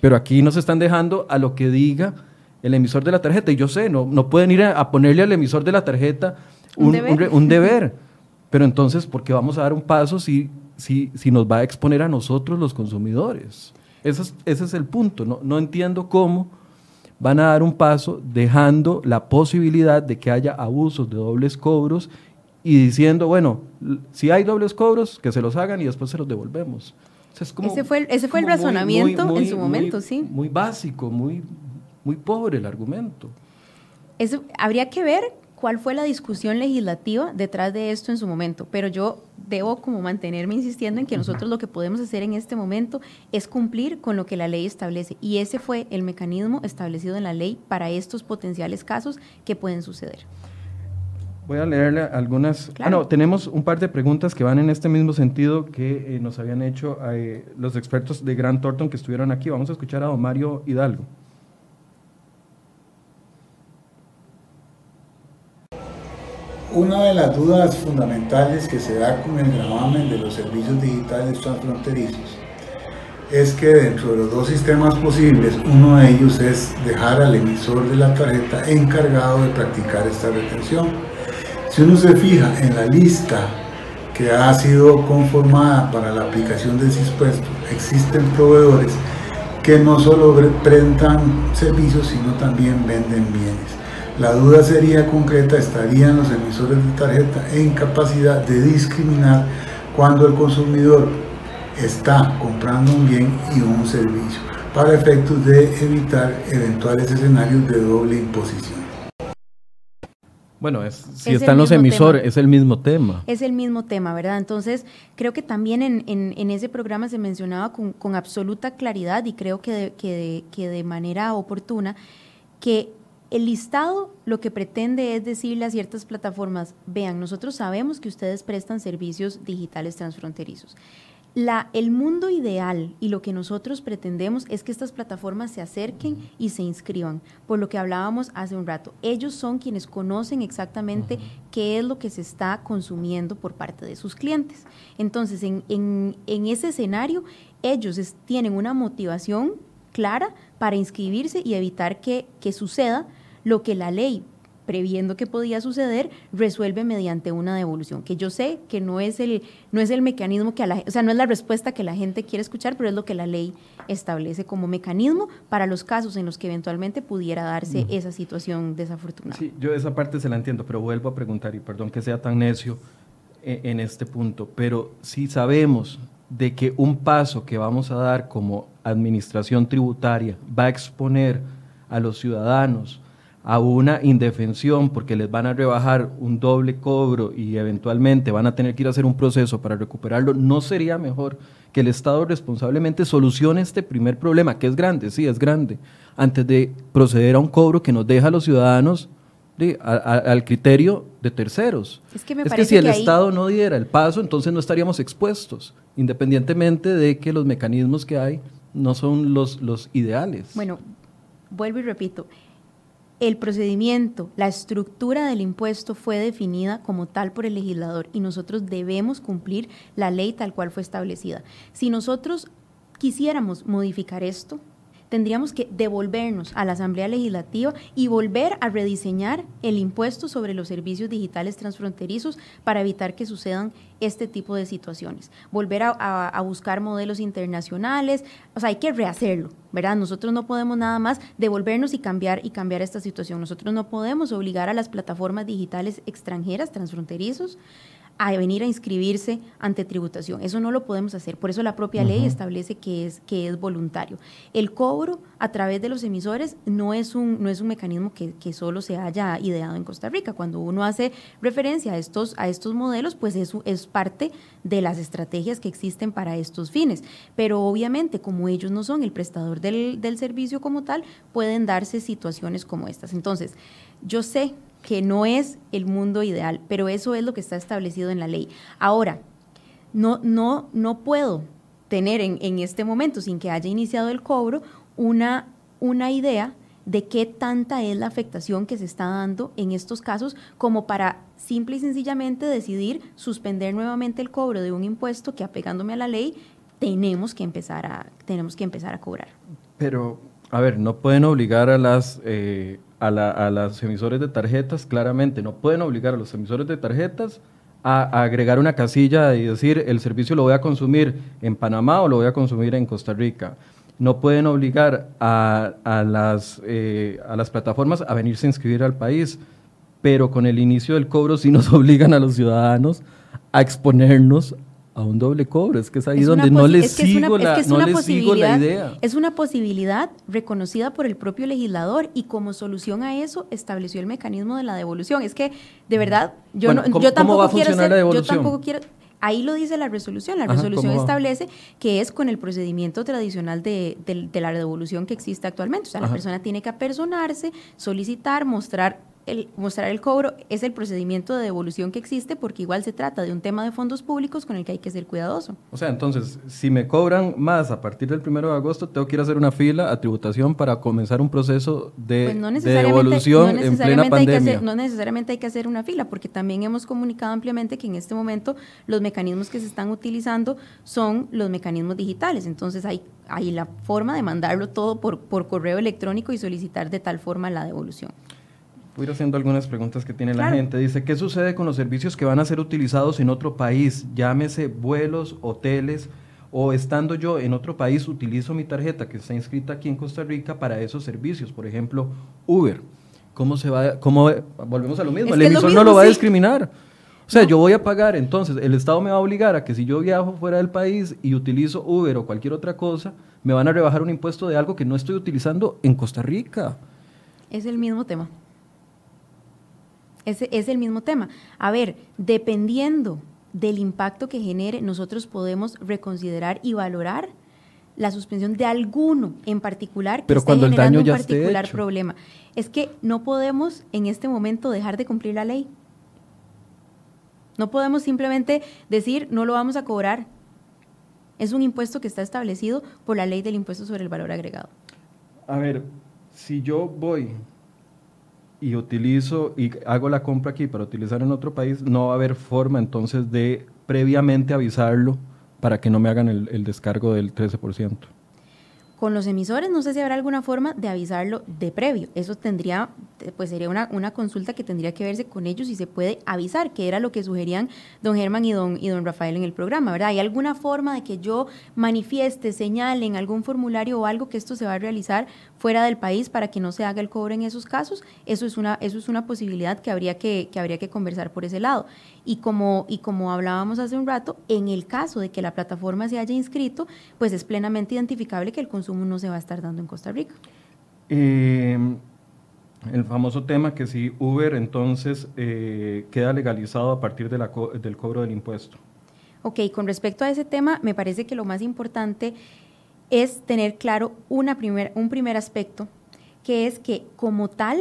Pero aquí nos están dejando a lo que diga el emisor de la tarjeta. Y yo sé, no, no pueden ir a, ponerle al emisor de la tarjeta un, deber. Pero entonces, ¿por qué vamos a dar un paso si, si, si nos va a exponer a nosotros los consumidores? Ese es, ese es el punto. No, no entiendo cómo van a dar un paso dejando la posibilidad de que haya abusos de dobles cobros y diciendo, bueno, si hay dobles cobros, que se los hagan y después se los devolvemos ese fue el, ese fue el razonamiento en su momento, sí. Muy básico, muy, muy pobre el argumento. Eso, habría que ver cuál fue la discusión legislativa detrás de esto en su momento, pero yo debo como mantenerme insistiendo en que nosotros lo que podemos hacer en este momento es cumplir con lo que la ley establece y ese fue el mecanismo establecido en la ley para estos potenciales casos que pueden suceder. Voy a leerle algunas. Ah, no, tenemos un par de preguntas que van en este mismo sentido que eh, nos habían hecho eh, los expertos de Grant Thornton que estuvieron aquí. Vamos a escuchar a don Mario Hidalgo. Una de las dudas fundamentales que se da con el gravamen de los servicios digitales transfronterizos es que dentro de los dos sistemas posibles, uno de ellos es dejar al emisor de la tarjeta encargado de practicar esta retención. Si uno se fija en la lista que ha sido conformada para la aplicación del dispuesto, existen proveedores que no solo prestan servicios, sino también venden bienes. La duda sería concreta, ¿estarían los emisores de tarjeta en capacidad de discriminar cuando el consumidor está comprando un bien y un servicio, para efectos de evitar eventuales escenarios de doble imposición? Bueno, si están los emisores, es el mismo tema. Es el mismo tema, ¿verdad? Entonces, creo que también en, ese programa se mencionaba con, absoluta claridad y creo que que de manera oportuna que el listado lo que pretende es decirle a ciertas plataformas, vean, nosotros sabemos que ustedes prestan servicios digitales transfronterizos. La, el mundo ideal y lo que nosotros pretendemos es que estas plataformas se acerquen y se inscriban, por lo que hablábamos hace un rato. Ellos son quienes conocen exactamente qué es lo que se está consumiendo por parte de sus clientes. Entonces, en, en ese escenario, ellos tienen una motivación clara para inscribirse y evitar que, que suceda lo que la ley previendo que podía suceder, resuelve mediante una devolución, que yo sé que no es el, no es el mecanismo que a la, o sea, no es la respuesta que la gente quiere escuchar, pero es lo que la ley establece como mecanismo para los casos en los que eventualmente pudiera darse esa situación desafortunada. Sí, yo esa parte se la entiendo, pero vuelvo a preguntar, y perdón que sea tan necio en, en este punto, pero si sabemos de que un paso que vamos a dar como administración tributaria va a exponer a los ciudadanos a una indefensión porque les van a rebajar un doble cobro y eventualmente van a tener que ir a hacer un proceso para recuperarlo, ¿no sería mejor que el Estado responsablemente solucione este primer problema, que es grande, sí, es grande, antes de proceder a un cobro que nos deja a los ciudadanos al criterio de terceros? Es que, si el Estado no diera el paso, entonces no estaríamos expuestos, independientemente de que los mecanismos que hay no son los, los ideales. Bueno, vuelvo y repito, el procedimiento, la estructura del impuesto fue definida como tal por el legislador y nosotros debemos cumplir la ley tal cual fue establecida. Si nosotros quisiéramos modificar esto, tendríamos que devolvernos a la Asamblea Legislativa y volver a rediseñar el impuesto sobre los servicios digitales transfronterizos para evitar que sucedan este tipo de situaciones. Volver a, buscar modelos internacionales, o sea, hay que rehacerlo, ¿verdad? Nosotros no podemos nada más devolvernos y cambiar y cambiar esta situación. Nosotros no podemos obligar a las plataformas digitales extranjeras transfronterizos a venir a inscribirse ante tributación. Eso no lo podemos hacer. Por eso la propia ley establece que es, que es voluntario. El cobro a través de los emisores no es un, no es un mecanismo que, que solo se haya ideado en Costa Rica. Cuando uno hace referencia a estos, a estos modelos, pues eso es parte de las estrategias que existen para estos fines. Pero obviamente, como ellos no son el prestador del, del servicio como tal, pueden darse situaciones como estas. Entonces, yo sé que no es el mundo ideal, pero eso es lo que está establecido en la ley. Ahora, no, no, no puedo tener en, este momento, sin que haya iniciado el cobro, una, una idea de qué tanta es la afectación que se está dando en estos casos como para simple y sencillamente decidir suspender nuevamente el cobro de un impuesto que apegándome a la ley tenemos que empezar a, tenemos que empezar a cobrar. Pero, a ver, no pueden obligar a las eh, a, los emisores de tarjetas, claramente, no pueden obligar a los emisores de tarjetas a, agregar una casilla y decir el servicio lo voy a consumir en Panamá o lo voy a consumir en Costa Rica. No pueden obligar a, las, eh, a las plataformas a venirse a inscribir al país, pero con el inicio del cobro sí nos <laughs> obligan a los ciudadanos a exponernos a un doble cobro. Es que es ahí donde no les, sigo, la, idea. Es una posibilidad reconocida por el propio legislador y como solución a eso estableció el mecanismo de la devolución. Es que, de verdad, yo, no, yo tampoco quiero ser, Yo tampoco quiero... Ahí lo dice la resolución. La resolución establece que es con el procedimiento tradicional de, la devolución que existe actualmente. O sea, la persona tiene que apersonarse, solicitar, mostrar el mostrar el cobro es el procedimiento de devolución que existe porque igual se trata de un tema de fondos públicos con el que hay que ser cuidadoso. O sea, entonces, si me cobran más a partir del 1 de agosto, tengo que ir a hacer una fila a tributación para comenzar un proceso de, pues devolución en plena pandemia. no necesariamente hay que hacer una fila porque también hemos comunicado ampliamente que en este momento los mecanismos que se están utilizando son los mecanismos digitales. Entonces hay, hay la forma de mandarlo todo por, por correo electrónico y solicitar de tal forma la devolución. Voy a ir haciendo algunas preguntas que tiene la gente. Dice, ¿qué sucede con los servicios que van a ser utilizados en otro país? Llámese vuelos, hoteles, o estando yo en otro país, utilizo mi tarjeta que está inscrita aquí en Costa Rica para esos servicios. Por ejemplo, Uber. ¿Cómo se va? Cómo, volvemos a lo mismo. el emisor no lo va a discriminar. O sea, yo voy a pagar, entonces el Estado me va a obligar a que si yo viajo fuera del país y utilizo Uber o cualquier otra cosa, me van a rebajar un impuesto de algo que no estoy utilizando en Costa Rica. Es el mismo tema. Es, es el mismo tema. A ver, dependiendo del impacto que genere, nosotros podemos reconsiderar y valorar la suspensión de alguno en particular que Pero esté cuando generando el daño un particular problema. Es que no podemos en este momento dejar de cumplir la ley. No podemos simplemente decir no lo vamos a cobrar. Es un impuesto que está establecido por la ley del impuesto sobre el valor agregado. A ver, si yo voy y utilizo y hago la compra aquí para utilizar en otro país, no va a haber forma entonces de previamente avisarlo para que no me hagan el, descargo del 13%. Con los emisores no sé si habrá alguna forma de avisarlo de previo. Eso tendría, pues sería una, una consulta que tendría que verse con ellos y se puede avisar, que era lo que sugerían don Germán y don, y don Rafael en el programa, ¿verdad? ¿Hay alguna forma de que yo manifieste, señale en algún formulario o algo que esto se va a realizar fuera del país para que no se haga el cobro en esos casos? Eso es una, eso es una posibilidad que habría que, que habría que conversar por ese lado. Y como, y como hablábamos hace un rato, en el caso de que la plataforma se haya inscrito, pues es plenamente identificable que el consumo no se va a estar dando en Costa Rica. Em, el famoso tema que si Uber entonces eh, queda legalizado a partir de la del cobro del impuesto. Ok, con respecto a ese tema, me parece que lo más importante es tener claro una primer, un primer aspecto, que es que como tal,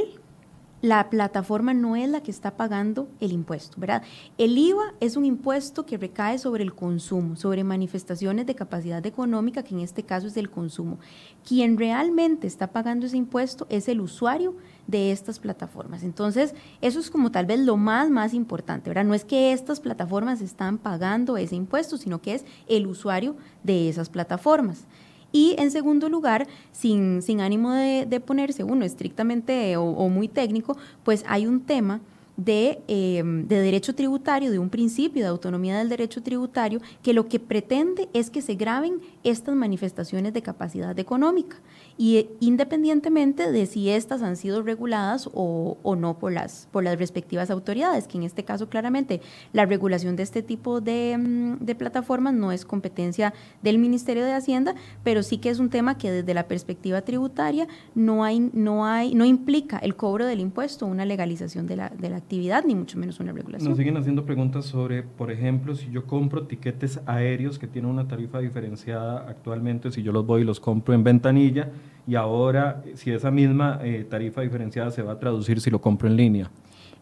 la plataforma no es la que está pagando el impuesto, ¿verdad? El IVA es un impuesto que recae sobre el consumo, sobre manifestaciones de capacidad económica, que en este caso es el consumo. Quien realmente está pagando ese impuesto es el usuario de estas plataformas. Entonces, eso es como tal vez lo más, más importante, ¿verdad? No es que estas plataformas están pagando ese impuesto, sino que es el usuario de esas plataformas. Y en segundo lugar, sin, sin ánimo de, ponerse uno estrictamente o, muy técnico, pues hay un tema de, eh, de, derecho tributario, de un principio de autonomía del derecho tributario, que lo que pretende es que se graben estas manifestaciones de capacidad económica y eh, independientemente de si estas han sido reguladas o, o, no por las, por las respectivas autoridades, que en este caso claramente la regulación de este tipo de, mm, de, plataformas no es competencia del Ministerio de Hacienda, pero sí que es un tema que desde la perspectiva tributaria no, hay, no, hay, no implica el cobro del impuesto, una legalización de la, de la actividad, ni mucho menos una regulación. Nos siguen haciendo preguntas sobre, por ejemplo, si yo compro tiquetes aéreos que tienen una tarifa diferenciada actualmente, si yo los voy y los compro en ventanilla, y ahora si esa misma eh, tarifa diferenciada se va a traducir si lo compro en línea.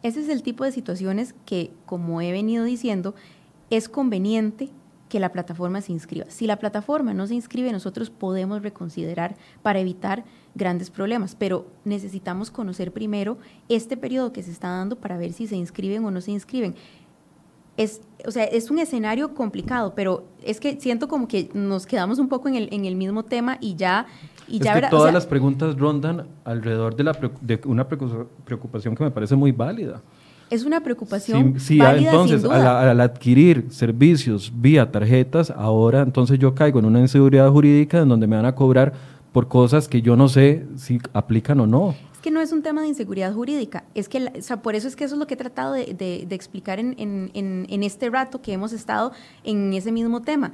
Ese es el tipo de situaciones que, como he venido diciendo, es conveniente que la plataforma se inscriba. Si la plataforma no se inscribe, nosotros podemos reconsiderar para evitar grandes problemas, pero necesitamos conocer primero este periodo que se está dando para ver si se inscriben o no se inscriben. Es, o sea, es un escenario complicado, pero es que siento como que nos quedamos un poco en el, en el mismo tema y ya es que todas las preguntas rondan alrededor de, la, de una preocupación que me parece muy válida. Es una preocupación. Sí, válida, entonces Al, adquirir servicios vía tarjetas, ahora entonces yo caigo en una inseguridad jurídica en donde me van a cobrar por cosas que yo no sé si aplican o no. Es que no es un tema de inseguridad jurídica, es que, o sea, por eso es que eso es lo que he tratado de, de, explicar en, en, en este rato que hemos estado en ese mismo tema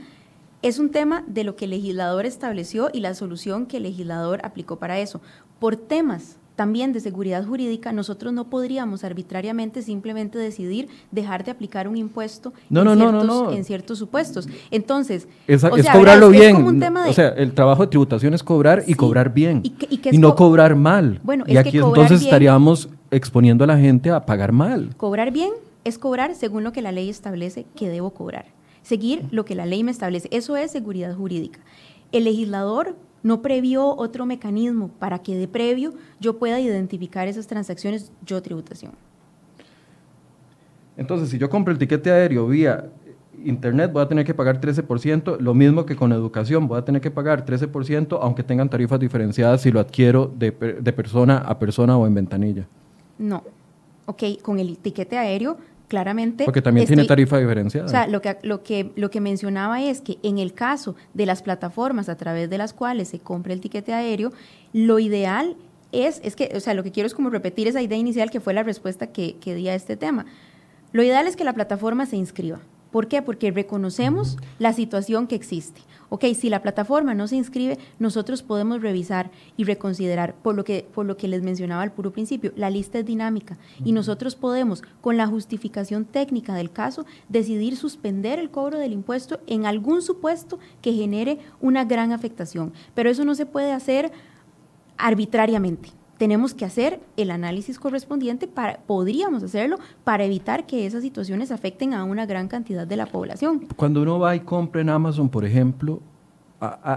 es un tema de lo que el legislador estableció y la solución que el legislador aplicó para eso. Por temas también de seguridad jurídica, nosotros no podríamos arbitrariamente simplemente decidir dejar de aplicar un impuesto en, ciertos, supuestos. Entonces, es, cobrarlo bien. o sea, el trabajo de tributación es cobrar y cobrar bien. Y, no cobrar mal. Bueno, y aquí entonces estaríamos exponiendo a la gente a pagar mal. Cobrar bien es cobrar según lo que la ley establece que debo cobrar. Seguir lo que la ley me establece. Eso es seguridad jurídica. El legislador no previó otro mecanismo para que de previo yo pueda identificar esas transacciones yo tributación. Entonces, si yo compro el tiquete aéreo vía internet, voy a tener que pagar 13%, lo mismo que con educación, voy a tener que pagar 13%, aunque tengan tarifas diferenciadas si lo adquiero de, de persona a persona o en ventanilla. No. Ok, con el tiquete aéreo claramente. Porque también tiene tarifa diferenciada. O sea, lo que, lo, que, lo que mencionaba es que en el caso de las plataformas a través de las cuales se compra el tiquete aéreo, lo ideal es, es que, o sea, lo que quiero es como repetir esa idea inicial que fue la respuesta que, que di a este tema. Lo ideal es que la plataforma se inscriba. ¿Por qué? Porque reconocemos la situación que existe. Ok, si la plataforma no se inscribe, nosotros podemos revisar y reconsiderar, por lo que, por lo que les mencionaba al puro principio, la lista es dinámica. Y nosotros podemos, con la justificación técnica del caso, decidir suspender el cobro del impuesto en algún supuesto que genere una gran afectación. Pero eso no se puede hacer arbitrariamente tenemos que hacer el análisis correspondiente para, podríamos hacerlo para evitar que esas situaciones afecten a una gran cantidad de la población. Cuando uno va y compra en Amazon, por ejemplo,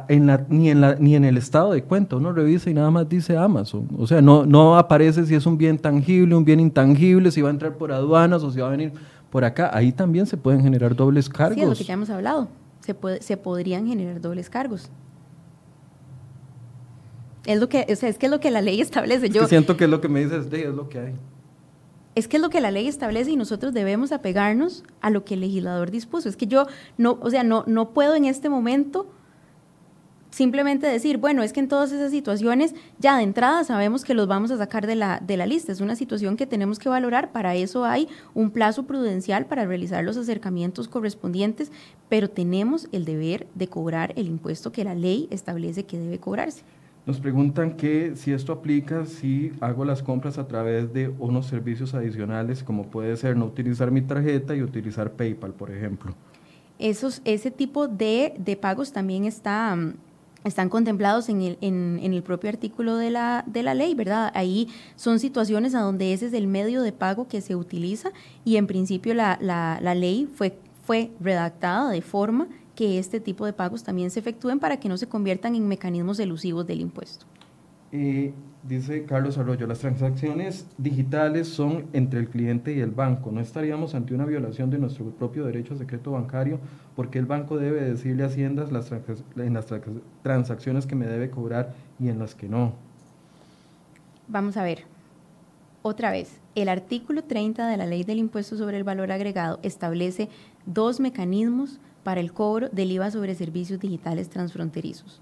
en la, ni, en la, ni en el estado de cuenta, uno revisa y nada más dice Amazon. O sea, no, no aparece si es un bien tangible, un bien intangible, si va a entrar por aduanas o si va a venir por acá. Ahí también se pueden generar dobles cargos. Sí, es lo que ya hemos hablado. Se, puede, se podrían generar dobles cargos. Es lo que, o sea, es que es lo que la ley establece. Yo siento que es lo que me dices, es lo que hay. Es que es lo que la ley establece y nosotros debemos apegarnos a lo que el legislador dispuso. Es que yo no, o sea, no, no puedo en este momento simplemente decir, bueno, es que en todas esas situaciones ya de entrada sabemos que los vamos a sacar de la, de la lista. Es una situación que tenemos que valorar. Para eso hay un plazo prudencial para realizar los acercamientos correspondientes, pero tenemos el deber de cobrar el impuesto que la ley establece que debe cobrarse. Nos preguntan que si esto aplica si hago las compras a través de unos servicios adicionales, como puede ser no utilizar mi tarjeta y utilizar PayPal, por ejemplo. Esos, ese tipo de, pagos también está, mm, están contemplados en el, en, el propio artículo de la, de la ley, ¿verdad? Ahí son situaciones a donde ese es el medio de pago que se utiliza y en principio la, la, la ley fue, fue redactada de forma que este tipo de pagos también se efectúen para que no se conviertan en mecanismos elusivos del impuesto. dice Carlos Arroyo, las transacciones digitales son entre el cliente y el banco. ¿No estaríamos ante una violación de nuestro propio derecho a secreto bancario? Porque el banco debe decirle a Hacienda las en las transacciones que me debe cobrar y en las que no. Vamos a ver. Otra vez, el artículo 30 de la Ley del Impuesto sobre el Valor Agregado establece dos mecanismos para el cobro del IVA sobre servicios digitales transfronterizos.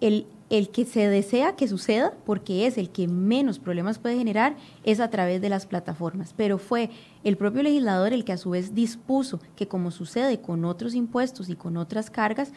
El, el, que se desea que suceda, porque es el que menos problemas puede generar, es a través de las plataformas. Pero fue el propio legislador el que a su vez dispuso que, como sucede con otros impuestos y con otras cargas,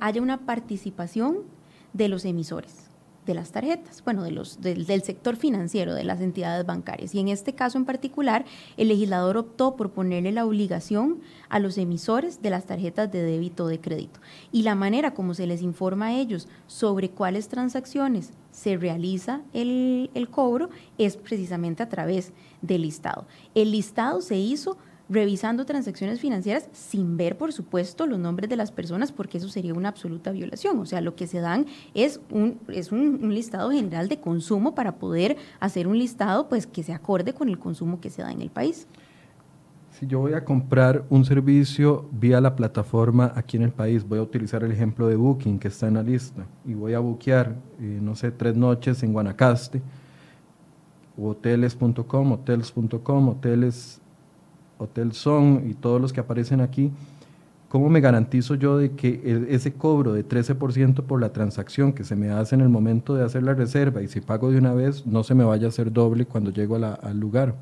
haya una participación de los emisores de las tarjetas, bueno, de los, del sector financiero, de las entidades bancarias. Y en este caso en particular, el legislador optó por ponerle la obligación a los emisores de las tarjetas de débito o de crédito. Y la manera como se les informa a ellos sobre cuáles transacciones se realiza el, el cobro es precisamente a través del listado. El listado se hizo revisando transacciones financieras sin ver, por supuesto, los nombres de las personas, porque eso sería una absoluta violación. O sea, lo que se dan es un, es un, listado general de consumo para poder hacer un listado pues, que se acorde con el consumo que se da en el país. Si yo voy a comprar un servicio vía la plataforma aquí en el país, voy a utilizar el ejemplo de Booking que está en la lista y voy a buquear, eh, no sé, tres noches en Guanacaste, hoteles.com, hotels.com, hoteles Hotel Son y todos los que aparecen aquí, ¿cómo me garantizo yo de que ese cobro de 13% por la transacción que se me hace en el momento de hacer la reserva y si pago de una vez, no se me vaya a hacer doble cuando llego al lugar?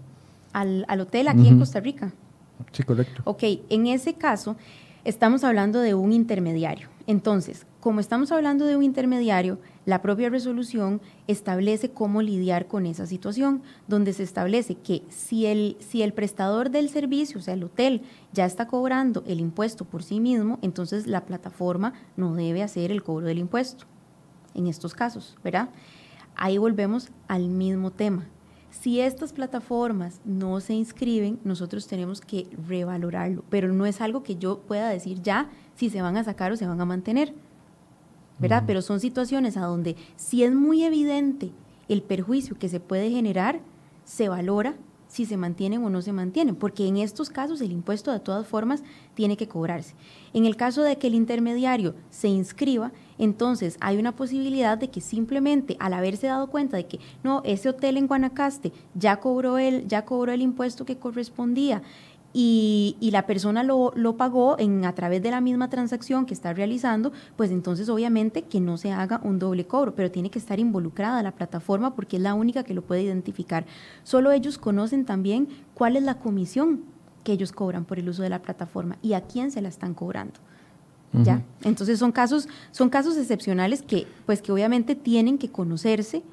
Al, hotel aquí en Costa Rica. Sí, correcto. Ok, en ese caso estamos hablando de un intermediario. Entonces, como estamos hablando de un intermediario, la propia resolución establece cómo lidiar con esa situación, donde se establece que si el, si el prestador del servicio, o sea, el hotel, ya está cobrando el impuesto por sí mismo, entonces la plataforma no debe hacer el cobro del impuesto, en estos casos, ¿verdad? Ahí volvemos al mismo tema. Si estas plataformas no se inscriben, nosotros tenemos que revalorarlo, pero no es algo que yo pueda decir ya si se van a sacar o se van a mantener, ¿verdad? Pero son situaciones a donde si es muy evidente el perjuicio que se puede generar, se valora si se mantienen o no se mantienen, porque en estos casos el impuesto de todas formas tiene que cobrarse. En el caso de que el intermediario se inscriba, entonces hay una posibilidad de que simplemente al haberse dado cuenta de que no, ese hotel en Guanacaste ya cobró el, ya cobró el impuesto que correspondía, y, la persona lo, lo, pagó en, a través de la misma transacción que está realizando, pues entonces obviamente que no se haga un doble cobro, pero tiene que estar involucrada la plataforma porque es la única que lo puede identificar. Solo ellos conocen también cuál es la comisión que ellos cobran por el uso de la plataforma y a quién se la están cobrando. ¿Ya? Entonces son casos, son casos excepcionales que, pues que obviamente tienen que conocerse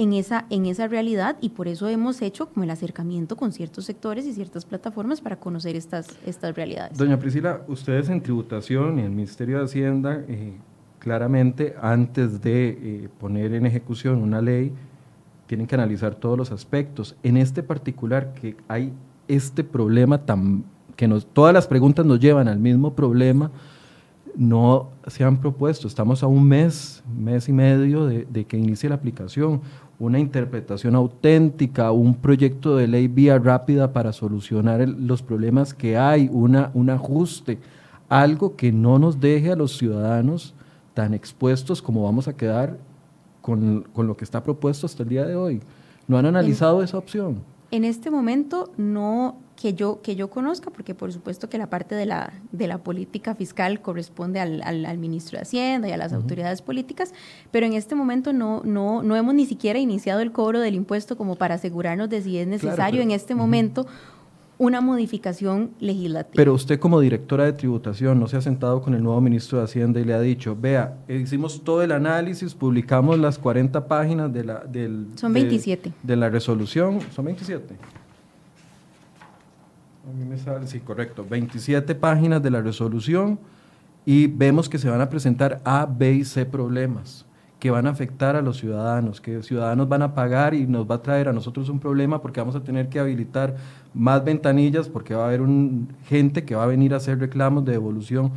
en esa, en esa realidad y por eso hemos hecho como el acercamiento con ciertos sectores y ciertas plataformas para conocer estas, estas realidades. Doña Priscila, ustedes en tributación y el Ministerio de Hacienda, eh, claramente antes de eh, poner en ejecución una ley, tienen que analizar todos los aspectos. En este particular, que hay este problema tan que nos, todas las preguntas nos llevan al mismo problema, no se han propuesto. Estamos a un mes, mes y medio de, de, que inicie la aplicación una interpretación auténtica, un proyecto de ley vía rápida para solucionar los problemas que hay, una, un ajuste, algo que no nos deje a los ciudadanos tan expuestos como vamos a quedar con, con lo que está propuesto hasta el día de hoy. ¿No han analizado esa opción? En este momento no que yo, que yo conozca, porque por supuesto que la parte de la, de la política fiscal corresponde al, al, ministro de Hacienda y a las autoridades políticas, pero en este momento no, no, no hemos ni siquiera iniciado el cobro del impuesto como para asegurarnos de si es necesario en este momento una modificación legislativa. Pero usted como directora de tributación no se ha sentado con el nuevo ministro de Hacienda y le ha dicho, vea, hicimos todo el análisis, publicamos las 40 páginas de la, del, Son 27. de la resolución, son 27. A mí me sale, sí, correcto. 27 páginas de la resolución y vemos que se van a presentar A, B y C problemas que van a afectar a los ciudadanos, que los ciudadanos van a pagar y nos va a traer a nosotros un problema porque vamos a tener que habilitar más ventanillas, porque va a haber gente que va a venir a hacer reclamos de devolución.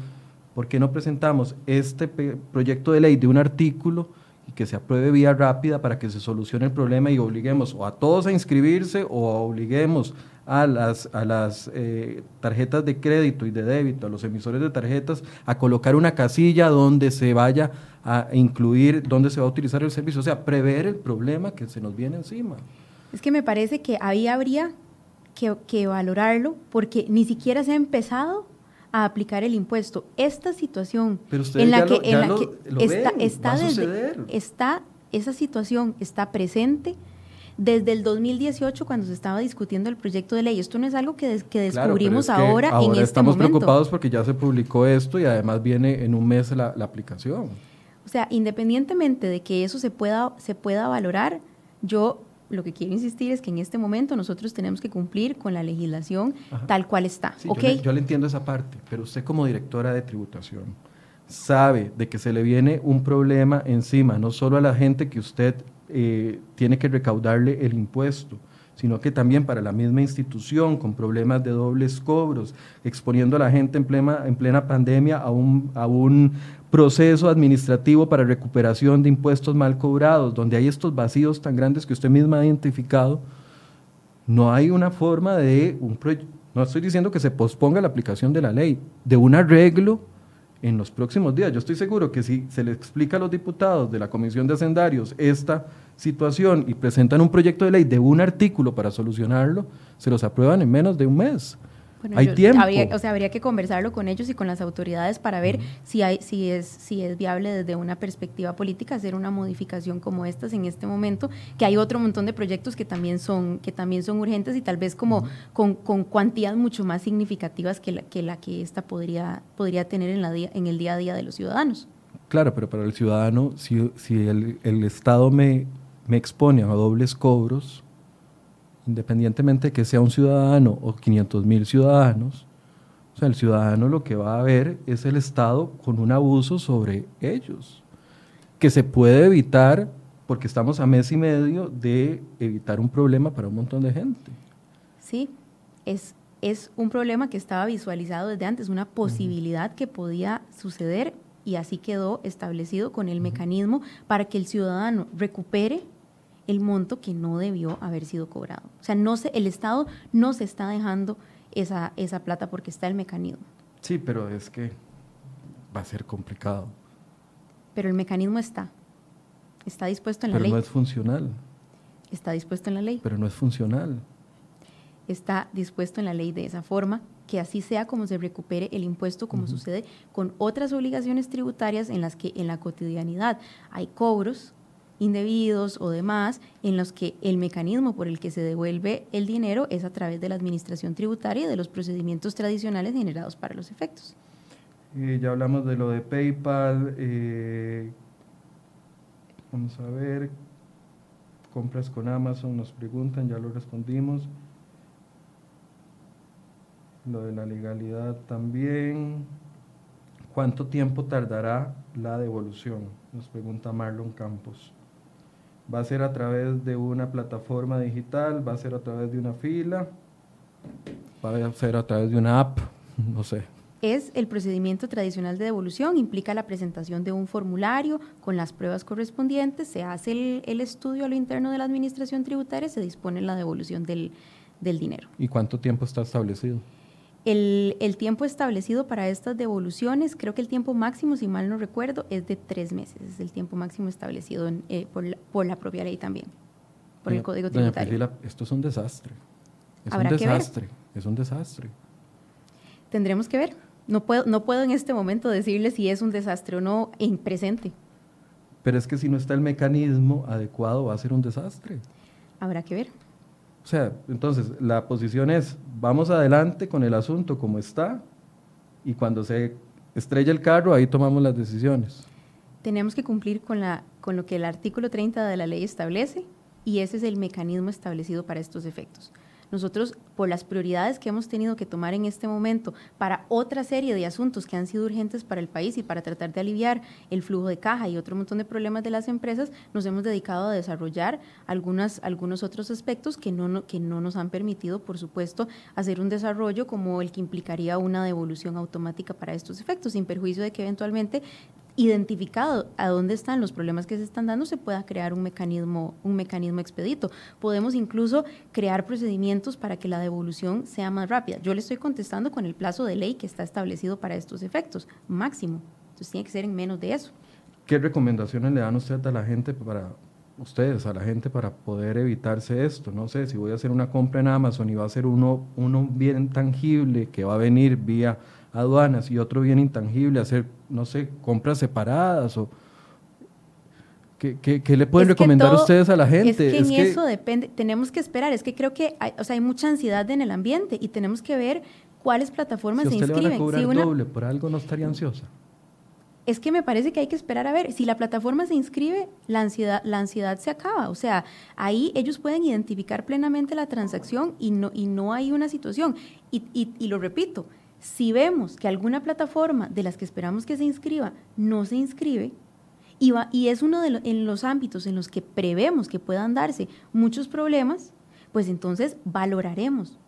¿Por qué no presentamos este proyecto de ley de un artículo y que se apruebe vía rápida para que se solucione el problema y obliguemos o a todos a inscribirse o obliguemos a las, a las eh, tarjetas de crédito y de débito, a los emisores de tarjetas, a colocar una casilla donde se vaya a incluir, donde se va a utilizar el servicio, o sea, prever el problema que se nos viene encima. Es que me parece que ahí habría que, que valorarlo porque ni siquiera se ha empezado a aplicar el impuesto. Esta situación en la que, en la que está, está, desde, está, esa situación está presente desde el 2018 cuando se estaba discutiendo el proyecto de ley. Esto no es algo que, que descubrimos ahora, en este estamos preocupados porque ya se publicó esto y además viene en un mes la, la, aplicación. O sea, independientemente de que eso se pueda, se pueda valorar, yo lo que quiero insistir es que en este momento nosotros tenemos que cumplir con la legislación tal cual está. yo, le, yo le entiendo esa parte, pero usted como directora de tributación sabe de que se le viene un problema encima, no solo a la gente que usted eh, tiene que recaudarle el impuesto, sino que también para la misma institución con problemas de dobles cobros, exponiendo a la gente en plena, en plena pandemia a un, a un proceso administrativo para recuperación de impuestos mal cobrados, donde hay estos vacíos tan grandes que usted misma ha identificado, no hay una forma de un no estoy diciendo que se posponga la aplicación de la ley, de un arreglo en los próximos días. Yo estoy seguro que si se le explica a los diputados de la Comisión de Hacendarios esta situación y presentan un proyecto de ley de un artículo para solucionarlo, se los aprueban en menos de un mes. Hay tiempo. o sea, habría que conversarlo con ellos y con las autoridades para ver si, hay, si, es, si es viable desde una perspectiva política hacer una modificación como estas en este momento, que hay otro montón de proyectos que también son, que también son urgentes y tal vez como con, con cuantías mucho más significativas que la que, la que esta podría, podría tener en, la en el día a día de los ciudadanos. Claro, pero para el ciudadano, si, si el, el Estado me me expone a dobles cobros, independientemente de que sea un ciudadano o 500 mil ciudadanos, o sea, el ciudadano lo que va a ver es el Estado con un abuso sobre ellos, que se puede evitar porque estamos a mes y medio de evitar un problema para un montón de gente. Sí, es, es un problema que estaba visualizado desde antes, una posibilidad que podía suceder y así quedó establecido con el mecanismo para que el ciudadano recupere el monto que no debió haber sido cobrado. O sea, no se, el Estado no se está dejando esa, esa plata porque está el mecanismo. Sí, pero es que va a ser complicado. Pero el mecanismo está. Está dispuesto en la ley. Pero no es funcional. Está dispuesto en la ley. Pero no es funcional. Está dispuesto en la ley de esa forma que así sea como se recupere el impuesto, como sucede con otras obligaciones tributarias en las que en la cotidianidad hay cobros indebidos o demás, en los que el mecanismo por el que se devuelve el dinero es a través de la administración tributaria y de los procedimientos tradicionales generados para los efectos. Eh, ya hablamos de lo de PayPal. Eh, vamos a ver. Compras con Amazon, nos preguntan, ya lo respondimos. Lo de la legalidad también. ¿Cuánto tiempo tardará la devolución? Nos pregunta Marlon Campos. ¿Va a ser a través de una plataforma digital? ¿Va a ser a través de una fila? ¿Va a ser a través de una app? No sé. Es el procedimiento tradicional de devolución, implica la presentación de un formulario con las pruebas correspondientes, se hace el, estudio a lo interno de la administración tributaria y se dispone la devolución del, del dinero. ¿Y cuánto tiempo está establecido? El, el, tiempo establecido para estas devoluciones, creo que el tiempo máximo, si mal no recuerdo, es de tres meses. Es el tiempo máximo establecido eh, por, la, por, la, propia ley también, por el Código Tributario. esto es un desastre. Es un desastre. Es un desastre. Tendremos que ver. No puedo, no puedo en este momento decirle si es un desastre o no en presente. Pero es que si no está el mecanismo adecuado, va a ser un desastre. Habrá que ver. O sea, entonces la posición es, vamos adelante con el asunto como está y cuando se estrella el carro, ahí tomamos las decisiones. Tenemos que cumplir con, lo que el artículo 30 de la ley establece y ese es el mecanismo establecido para estos efectos. Nosotros, por las prioridades que hemos tenido que tomar en este momento para otra serie de asuntos que han sido urgentes para el país y para tratar de aliviar el flujo de caja y otro montón de problemas de las empresas, nos hemos dedicado a desarrollar algunas, algunos otros aspectos que no, que no nos han permitido, por supuesto, hacer un desarrollo como el que implicaría una devolución automática para estos efectos, sin perjuicio de que eventualmente identificado a dónde están los problemas que se están dando, se pueda crear un mecanismo, un mecanismo expedito. Podemos incluso crear procedimientos para que la devolución sea más rápida. Yo le estoy contestando con el plazo de ley que está establecido para estos efectos, máximo. Entonces tiene que ser en menos de eso. ¿Qué recomendaciones le dan usted a la gente para ustedes, a la gente para poder evitarse esto? No sé, si voy a hacer una compra en Amazon y va a ser uno, uno bien tangible que va a venir vía aduanas y otro bien intangible, hacer, no sé, compras separadas o... ¿Qué, le pueden recomendar ustedes a la gente? Es que en eso depende, tenemos que esperar, es que creo que hay, o sea, hay mucha ansiedad en el ambiente y tenemos que ver cuáles plataformas si se inscriben. Le van a cobrar si doble, por algo no estaría ansiosa. Es que me parece que hay que esperar a ver, si la plataforma se inscribe, la ansiedad, la ansiedad se acaba, o sea, ahí ellos pueden identificar plenamente la transacción y no, y no hay una situación. y, y lo repito, si vemos que alguna plataforma de las que esperamos que se inscriba no se inscribe, y, y es uno de en los ámbitos en los que prevemos que puedan darse muchos problemas, pues entonces valoraremos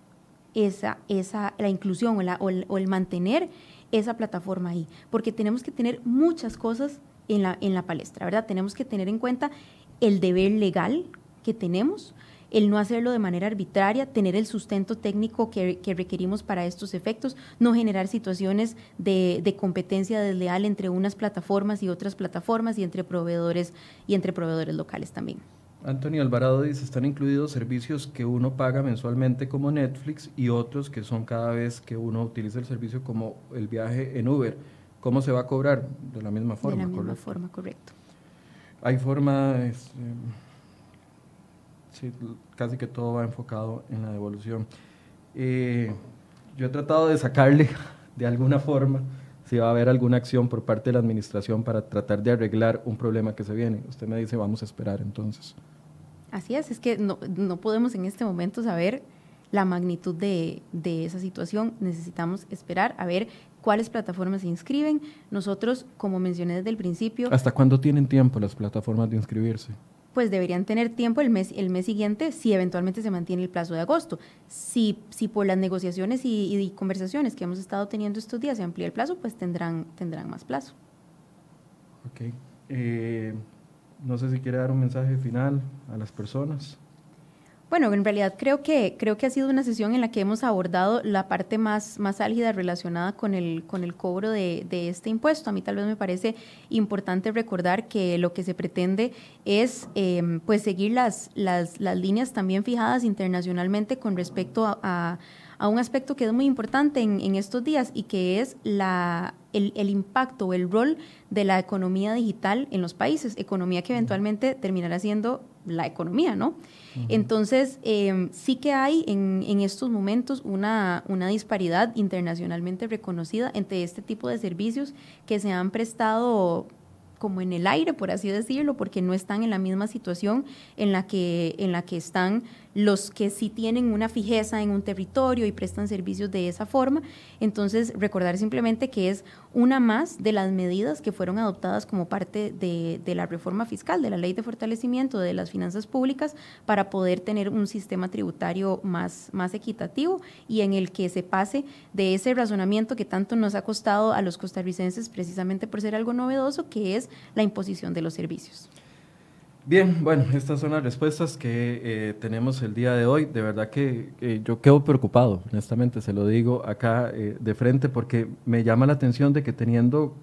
esa, esa, la inclusión o, o, el, mantener esa plataforma ahí, porque tenemos que tener muchas cosas en la, en la palestra, ¿verdad? Tenemos que tener en cuenta el deber legal que tenemos, el no hacerlo de manera arbitraria, tener el sustento técnico que, requerimos para estos efectos, no generar situaciones de, competencia desleal entre unas plataformas y otras plataformas y entre proveedores y entre proveedores locales también. Antonio Alvarado dice, están incluidos servicios que uno paga mensualmente como Netflix y otros que son cada vez que uno utiliza el servicio como el viaje en Uber. ¿Cómo se va a cobrar? De la misma forma. De la misma forma, correcto. Hay forma, este, Sí, casi que todo va enfocado en la devolución. Eh, yo he tratado de sacarle <laughs> de alguna forma si va a haber alguna acción por parte de la administración para tratar de arreglar un problema que se viene. Usted me dice, vamos a esperar entonces. Así es, es que no, no podemos en este momento saber la magnitud de, de, esa situación. Necesitamos esperar a ver cuáles plataformas se inscriben. Nosotros, como mencioné desde el principio... ¿Hasta cuándo tienen tiempo las plataformas de inscribirse? Pues deberían tener tiempo el mes, el mes siguiente si eventualmente se mantiene el plazo de agosto. Si, si por las negociaciones y, conversaciones que hemos estado teniendo estos días se amplía el plazo, pues tendrán, tendrán más plazo. Ok. Eh, no sé si quiere dar un mensaje final a las personas. Bueno, en realidad creo que, creo que ha sido una sesión en la que hemos abordado la parte más, más álgida relacionada con el, con el cobro de, este impuesto. A mí tal vez me parece importante recordar que lo que se pretende es em, pues seguir las, las, las, líneas también fijadas internacionalmente con respecto a, a, un aspecto que es muy importante en, en estos días y que es la, el, el impacto o el rol de la economía digital en los países, economía que eventualmente terminará siendo la economía, ¿no? Entonces, em, sí que hay en, en estos momentos una, una, disparidad internacionalmente reconocida entre este tipo de servicios que se han prestado como en el aire, por así decirlo, porque no están en la misma situación en la que, en la que están los que sí tienen una fijeza en un territorio y prestan servicios de esa forma. Entonces, recordar simplemente que es una más de las medidas que fueron adoptadas como parte de, la reforma fiscal, de la ley de fortalecimiento de las finanzas públicas, para poder tener un sistema tributario más, más equitativo y en el que se pase de ese razonamiento que tanto nos ha costado a los costarricenses precisamente por ser algo novedoso, que es la imposición de los servicios. Bien, bueno, estas son las respuestas que eh, tenemos el día de hoy. De verdad que yo quedo preocupado, honestamente, se lo digo acá eh, de frente, porque me llama la atención de que teniendo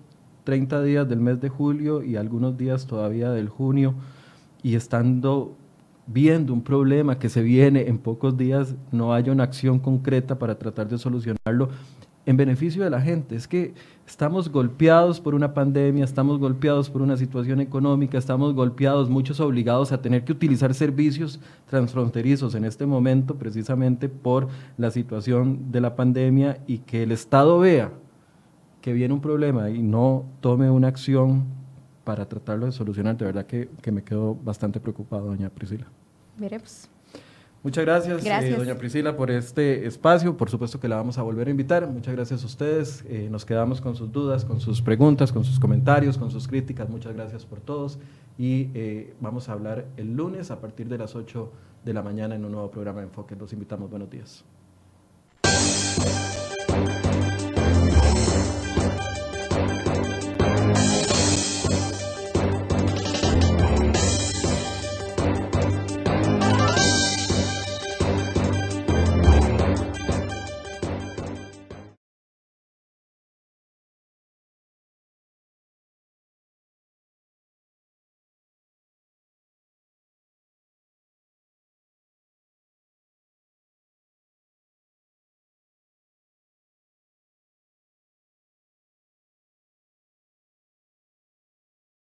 30 días del mes de julio y algunos días todavía del junio, y estando viendo un problema que se viene en pocos días, no haya una acción concreta para tratar de solucionarlo en beneficio de la gente. Es que estamos golpeados por una pandemia, estamos golpeados por una situación económica, estamos golpeados, muchos obligados a tener que utilizar servicios transfronterizos en este momento precisamente por la situación de la pandemia y que el Estado vea que viene un problema y no tome una acción para tratarlo de solucionar. De verdad que, que me quedo bastante preocupado, doña Priscila. Veremos. Muchas gracias, eh, doña Priscila, por este espacio. Por supuesto que la vamos a volver a invitar. Muchas gracias a ustedes. Eh, nos quedamos con sus dudas, con sus preguntas, con sus comentarios, con sus críticas. Muchas gracias por todos. Y eh, vamos a hablar el lunes a partir de las 8 de la mañana en un nuevo programa de Enfoque. Los invitamos. Buenos días.